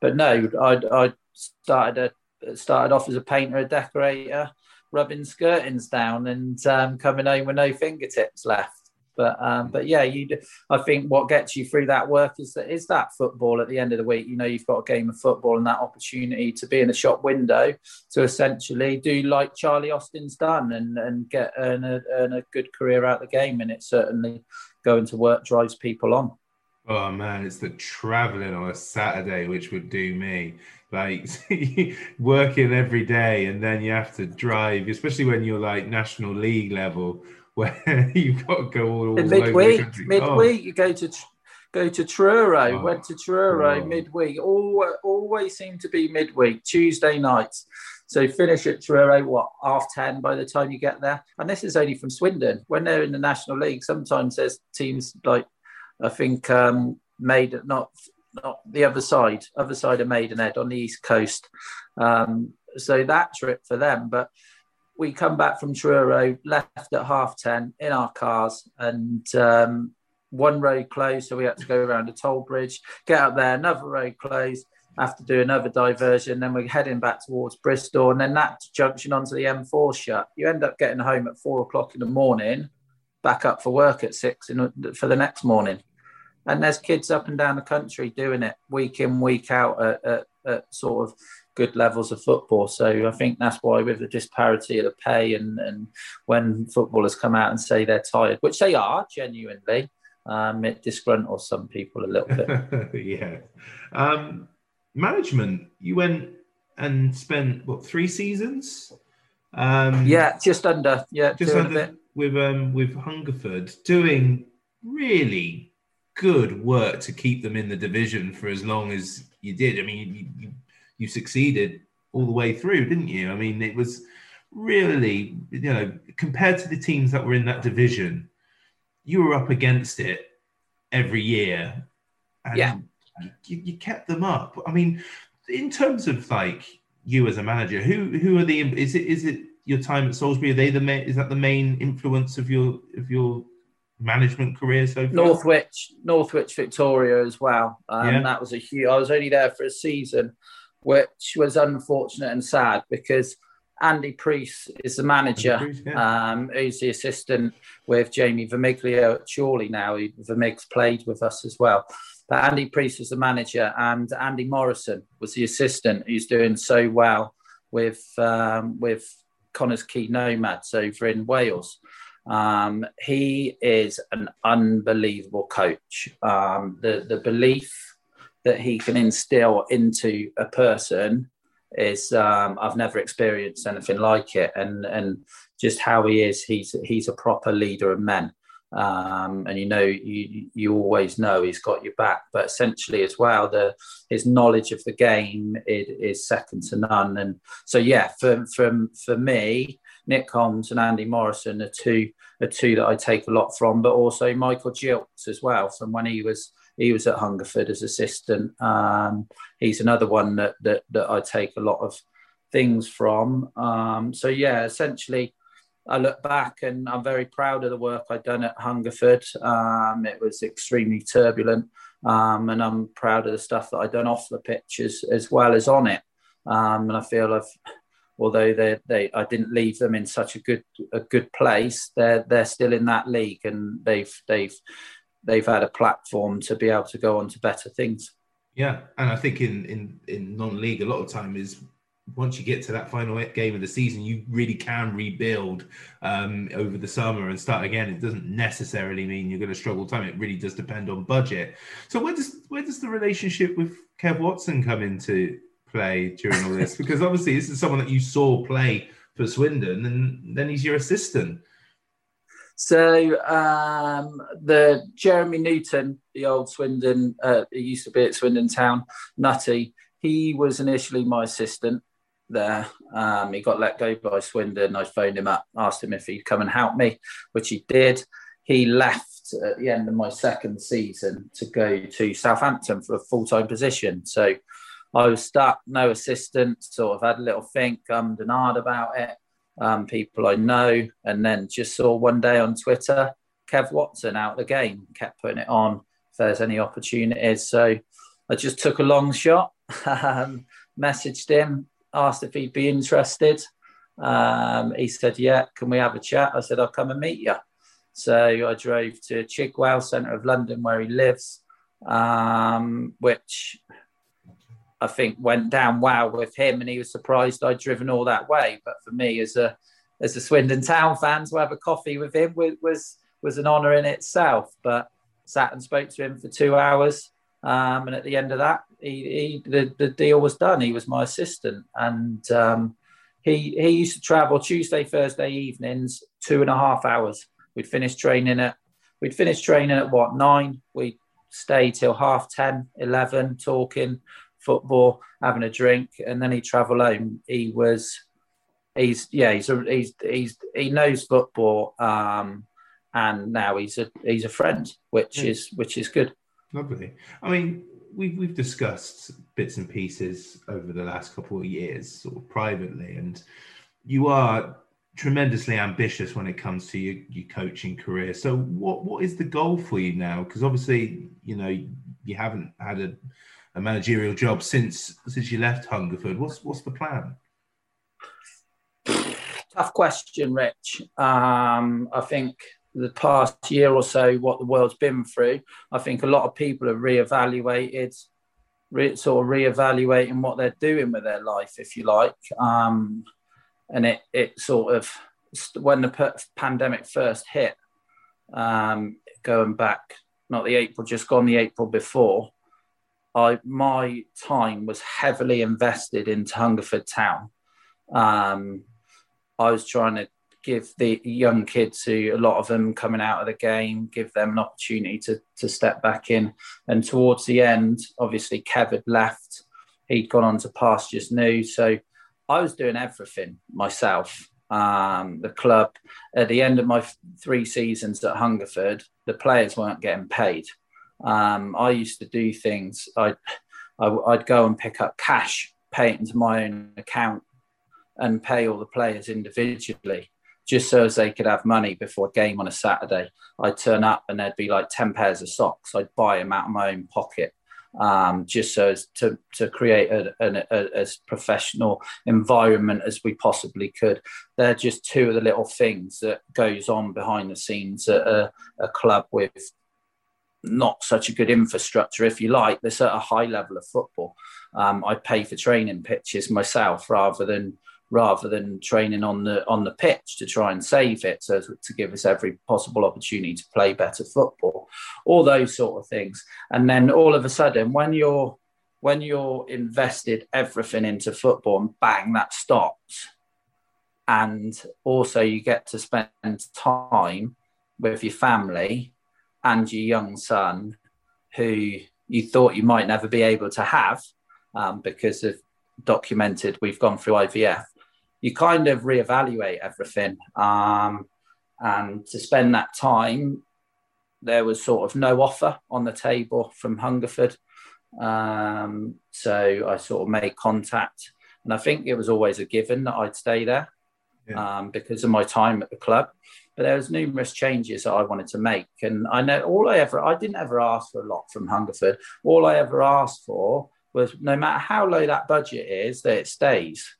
Speaker 6: but no, I, I started a, started off as a painter, a decorator, rubbing skirtings down and um, coming home with no fingertips left. But um, but yeah, you. I think what gets you through that work is that is that football at the end of the week. You know, you've got a game of football and that opportunity to be in a shop window to essentially do like Charlie Austin's done and and get earn a, earn a good career out of the game. And it certainly going to work drives people on.
Speaker 7: Oh man, it's the traveling on a Saturday which would do me. Like working every day and then you have to drive, especially when you're like national league level where you've got to go all, all
Speaker 6: midweek. Oh. Midweek, oh. you go to go to Truro. Oh. Went to Truro oh. midweek. Always, always seem to be midweek, Tuesday nights. So finish at Truro, what half ten by the time you get there. And this is only from Swindon. When they're in the National League, sometimes there's teams like I think um, made not not the other side, other side of Maidenhead on the east coast. Um, so that trip for them, but we come back from Truro, left at half ten in our cars, and um, one road closed, so we had to go around a toll bridge, get up there, another road closed, have to do another diversion. Then we're heading back towards Bristol, and then that junction onto the M4 shut. You end up getting home at four o'clock in the morning, back up for work at six in, for the next morning. And there's kids up and down the country doing it week in, week out at, at, at sort of good levels of football. So I think that's why with the disparity of the pay and, and when footballers come out and say they're tired, which they are genuinely, um, it disgruntles some people a little bit.
Speaker 7: yeah. Um, management, you went and spent what three seasons?
Speaker 6: Um, yeah, just under. Yeah,
Speaker 7: just under with um with Hungerford doing really good work to keep them in the division for as long as you did. I mean, you, you succeeded all the way through, didn't you? I mean, it was really, you know, compared to the teams that were in that division, you were up against it every year.
Speaker 6: And yeah.
Speaker 7: You, you kept them up. I mean, in terms of like you as a manager, who who are the is it is it your time at Salisbury? Are they the main, is that the main influence of your of your management career so far?
Speaker 6: Northwich, Northwich Victoria as well. Um, yeah. That was a huge. I was only there for a season, which was unfortunate and sad because Andy Priest is the manager, Priest, yeah. um, who's the assistant with Jamie Vermiglio at Chorley now. Vermig's played with us as well. Andy Priest was the manager, and Andy Morrison was the assistant, who's doing so well with um, with Connah's Quay Nomads over in Wales. Um, he is an unbelievable coach. Um, the the belief that he can instill into a person is um, I've never experienced anything like it, and and just how he is, he's he's a proper leader of men, um, and you know you you always know he's got your back. But essentially, as well, the his knowledge of the game is, is second to none, and so yeah, for from for me. Nick Holmes and Andy Morrison are two are two that I take a lot from, but also Michael Gilks as well from when he was he was at Hungerford as assistant. Um, he's another one that, that that I take a lot of things from. Um, so yeah, essentially, I look back and I'm very proud of the work I've done at Hungerford. Um, it was extremely turbulent, um, and I'm proud of the stuff that I've done off the pitch as, as well as on it. Um, and I feel I've although they they I didn't leave them in such a good a good place, they're they're still in that league and they've they've they've had a platform to be able to go on to better things.
Speaker 7: Yeah, and I think in in in non-league, a lot of time is once you get to that final game of the season, you really can rebuild um, over the summer and start again. It doesn't necessarily mean you're going to struggle time. It really does depend on budget. So where does where does the relationship with Kev Watson come into play during all this? Because obviously this is someone that you saw play for Swindon, and then he's your assistant.
Speaker 6: So um, the Jeremy Newton, the old Swindon, uh, he used to be at Swindon Town, Nutty. He was initially my assistant there. Um, he got let go by Swindon. I phoned him up, asked him if he'd come and help me, which he did. He left at the end of my second season to go to Southampton for a full time position. So I was stuck, no assistant, sort of had a little think, ummed and ahed about it um, people I know, and then just saw one day on Twitter Kev Watson out the game, kept putting it on if there's any opportunities. So I just took a long shot, um, messaged him, asked if he'd be interested. Um, he said, Yeah, can we have a chat? I said, I'll come and meet you. So I drove to Chigwell, centre of London, where he lives, um, which I think went down well with him, and he was surprised I'd driven all that way. But for me, as a as a Swindon Town fan, to have a coffee with him was was, was an honour in itself. But sat and spoke to him for two hours, um, and at the end of that, he, he the, the deal was done. He was my assistant, and um, he he used to travel Tuesday, Thursday evenings, two and a half hours. We'd finish training at we'd finish training at what nine. We'd stay till half 10, 11, talking football, having a drink, and then he'd travel home. He was, he's yeah, he's a, he's he's he knows football, um, and now he's a he's a friend, which yeah. is which is good.
Speaker 7: Lovely. I mean, we've we've discussed bits and pieces over the last couple of years, sort of privately, and you are tremendously ambitious when it comes to your, your coaching career. So, what what is the goal for you now? Because obviously, you know, you haven't had a a managerial job since since you left Hungerford. What's what's the plan?
Speaker 6: Tough question, Rich. Um, I think the past year or so, what the world's been through, I think a lot of people have reevaluated, re- sort of reevaluating what they're doing with their life, if you like. Um, and it it sort of when the pandemic first hit, um, going back not the April just gone, the April before. I my time was heavily invested into Hungerford Town. Um, I was trying to give the young kids who a lot of them coming out of the game, give them an opportunity to to step back in. And towards the end, obviously Kev had left. He'd gone on to pastures new. So I was doing everything myself. Um, the club at the end of my three seasons at Hungerford, the players weren't getting paid. Um, I used to do things. I'd, I, i would go and pick up cash, pay it into my own account, and pay all the players individually, just so as they could have money before a game on a Saturday. I'd turn up and there'd be like ten pairs of socks. I'd buy them out of my own pocket. Um, just so as to, to create a, a, a, as professional environment as we possibly could. They're just two of the little things that goes on behind the scenes at a, a club with not such a good infrastructure, if you like. There's at a high level of football. Um, I pay for training pitches myself rather than rather than training on the on the pitch to try and save it, so to give us every possible opportunity to play better football. All those sort of things, and then all of a sudden, when you're when you're invested everything into football and bang that stops and also you get to spend time with your family and your young son who you thought you might never be able to have um, because of documented we've gone through IVF, you kind of reevaluate everything. Um, and to spend that time, there was sort of no offer on the table from Hungerford. Um, so I sort of made contact, and I think it was always a given that I'd stay there yeah. um, because of my time at the club. But there was numerous changes that I wanted to make, and I know all I ever I didn't ever ask for a lot from Hungerford. All I ever asked for was no matter how low that budget is, that it stays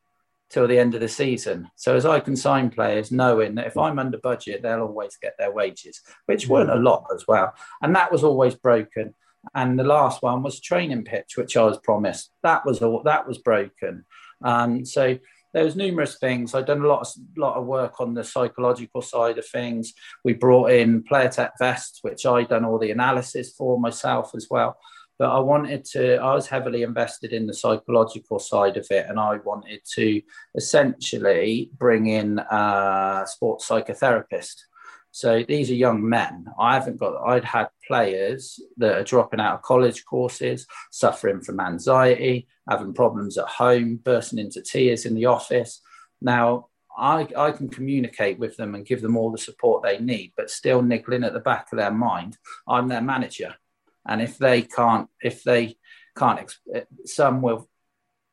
Speaker 6: till the end of the season. So as I can sign players, knowing that if I'm under budget, they'll always get their wages, which weren't a lot as well, and that was always broken. And the last one was training pitch, which I was promised. That was all that was broken. Um, so there was numerous things. I'd done a lot of lot of work on the psychological side of things. We brought in PlayerTek vests, which I'd done all the analysis for myself as well. But I wanted to, I was heavily invested in the psychological side of it. And I wanted to essentially bring in a sports psychotherapist. So these are young men. I haven't got, I'd had players that are dropping out of college courses, suffering from anxiety, having problems at home, bursting into tears in the office. Now, I, I can communicate with them and give them all the support they need, but still niggling at the back of their mind, I'm their manager. And if they can't, if they can't, some will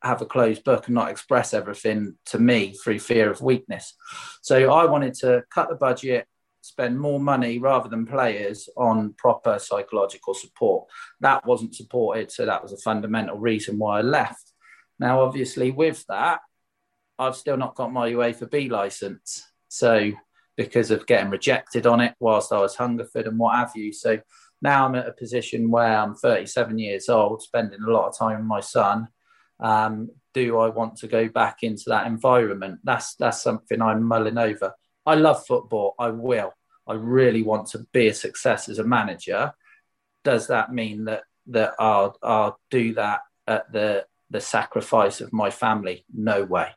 Speaker 6: have a closed book and not express everything to me through fear of weakness. So I wanted to cut the budget, spend more money rather than players on proper psychological support. That wasn't supported. So that was a fundamental reason why I left. Now, obviously, with that, I've still not got my UEFA B license. So because of getting rejected on it whilst I was Hungerford and what have you. So now I'm at a position where I'm 37 years old, spending a lot of time with my son. Um, do I want to go back into that environment? That's that's something I'm mulling over. I love football. I will. I really want to be a success as a manager. Does that mean that that I'll I'll do that at the the sacrifice of my family? No way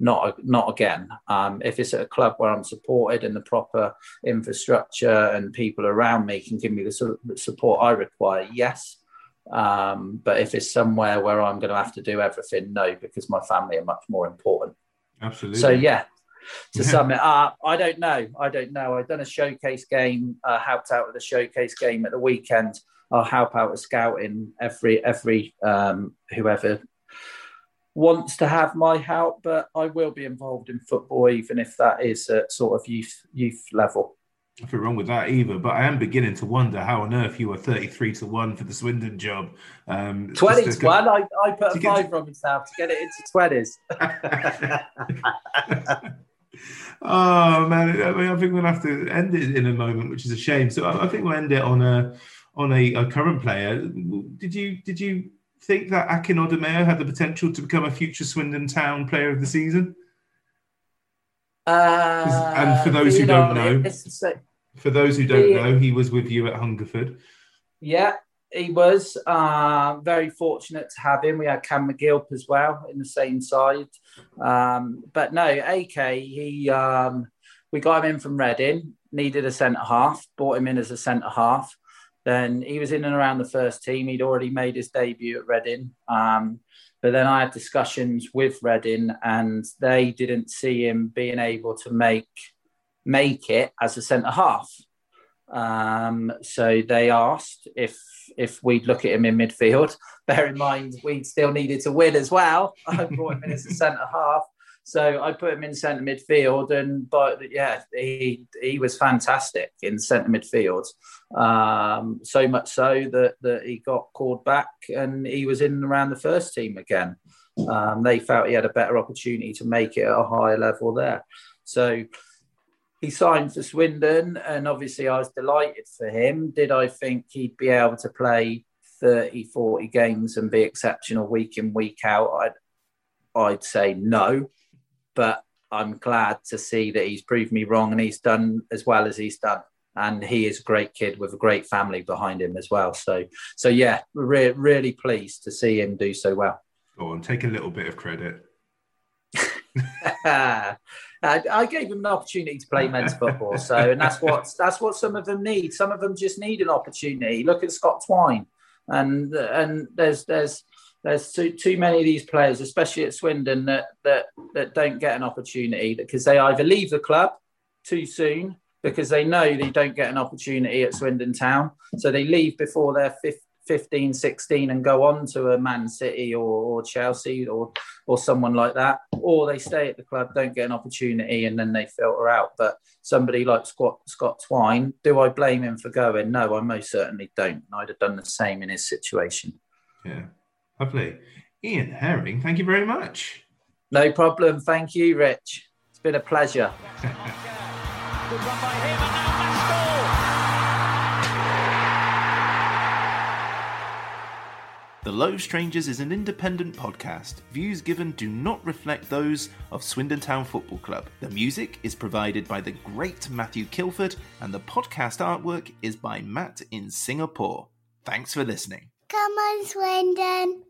Speaker 6: not not again. Um, if it's at a club where I'm supported and the proper infrastructure and people around me can give me the, sort of support I require, yes. Um, but if it's somewhere where I'm going to have to do everything, no, because my family are much more important.
Speaker 7: Absolutely.
Speaker 6: So yeah, to sum it up, I don't know. I don't know. I've done a showcase game, uh, helped out with a showcase game at the weekend. I'll help out with scouting every every um, whoever wants to have my help, but I will be involved in football, even if that is at sort of youth youth level.
Speaker 7: Nothing wrong with that either, but I am beginning to wonder how on earth you were 33 to 1 for the Swindon job. Um,
Speaker 6: 20 to 1, I, I put a five on myself to get it into 20s.
Speaker 7: oh, man. I, mean, I think we'll have to end it in a moment, which is a shame. So I, I think we'll end it on a on a, a current player. Did you did you think that Akin Odimayo had the potential to become a future Swindon Town Player of the Season?
Speaker 6: Uh,
Speaker 7: and for those who don't know, for those who don't know, he was with you at Hungerford.
Speaker 6: Yeah, he was. Uh, very fortunate to have him. We had Cam McGilp as well in the same side. Um, but no, AK, he um, we got him in from Reading, needed a centre half, brought him in as a centre half. Then he was in and around the first team. He'd already made his debut at Reading. Um, but then I had discussions with Reading, and they didn't see him being able to make make it as a centre half. Um, so they asked if if we'd look at him in midfield. Bear in mind, we still needed to win as well. I brought him in as a centre half, so I put him in centre midfield, and but yeah, he he was fantastic in centre midfield. Um, so much so that that he got called back, and he was in around the first team again. Um, they felt he had a better opportunity to make it at a higher level there. So he signed for Swindon, and obviously I was delighted for him. Did I think he'd be able to play 30, 40 games and be exceptional week in, week out? I'd, I'd say no but I'm glad to see that he's proved me wrong and he's done as well as he's done. And he is a great kid with a great family behind him as well. So, so yeah, re- really pleased to see him do so well.
Speaker 7: Go on, take a little bit of credit.
Speaker 6: I, I gave him an opportunity to play men's football, so and that's what that's what some of them need. Some of them just need an opportunity. Look at Scott Twine, and and there's there's there's too too many of these players, especially at Swindon, that that that don't get an opportunity because they either leave the club too soon because they know they don't get an opportunity at Swindon Town, so they leave before they're 15, 16 and go on to a Man City or, or Chelsea or or someone like that, or they stay at the club, don't get an opportunity, and then they filter out. But somebody like Scott Scott Twine, do I blame him for going? No, I most certainly don't. I'd have done the same in his situation.
Speaker 7: Yeah. Lovely. Ian Herring, thank you very much.
Speaker 6: No problem. Thank you, Rich. It's been a pleasure.
Speaker 8: The Low Strangers is an independent podcast. Views given do not reflect those of Swindon Town Football Club. The music is provided by the great Matthew Kilford, and the podcast artwork is by Matt in Singapore. Thanks for listening.
Speaker 2: Come on, Swindon.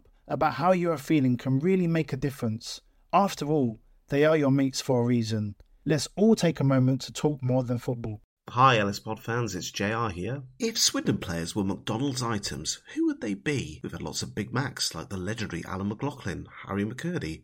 Speaker 9: about how you are feeling can really make a difference. After all, they are your mates for a reason. Let's all take a moment to talk more than football.
Speaker 8: Hi, Ellis Pod fans, it's JR here. If Swindon players were McDonald's items, who would they be? We've had lots of Big Macs like the legendary Alan McLoughlin, Harry McKirdy,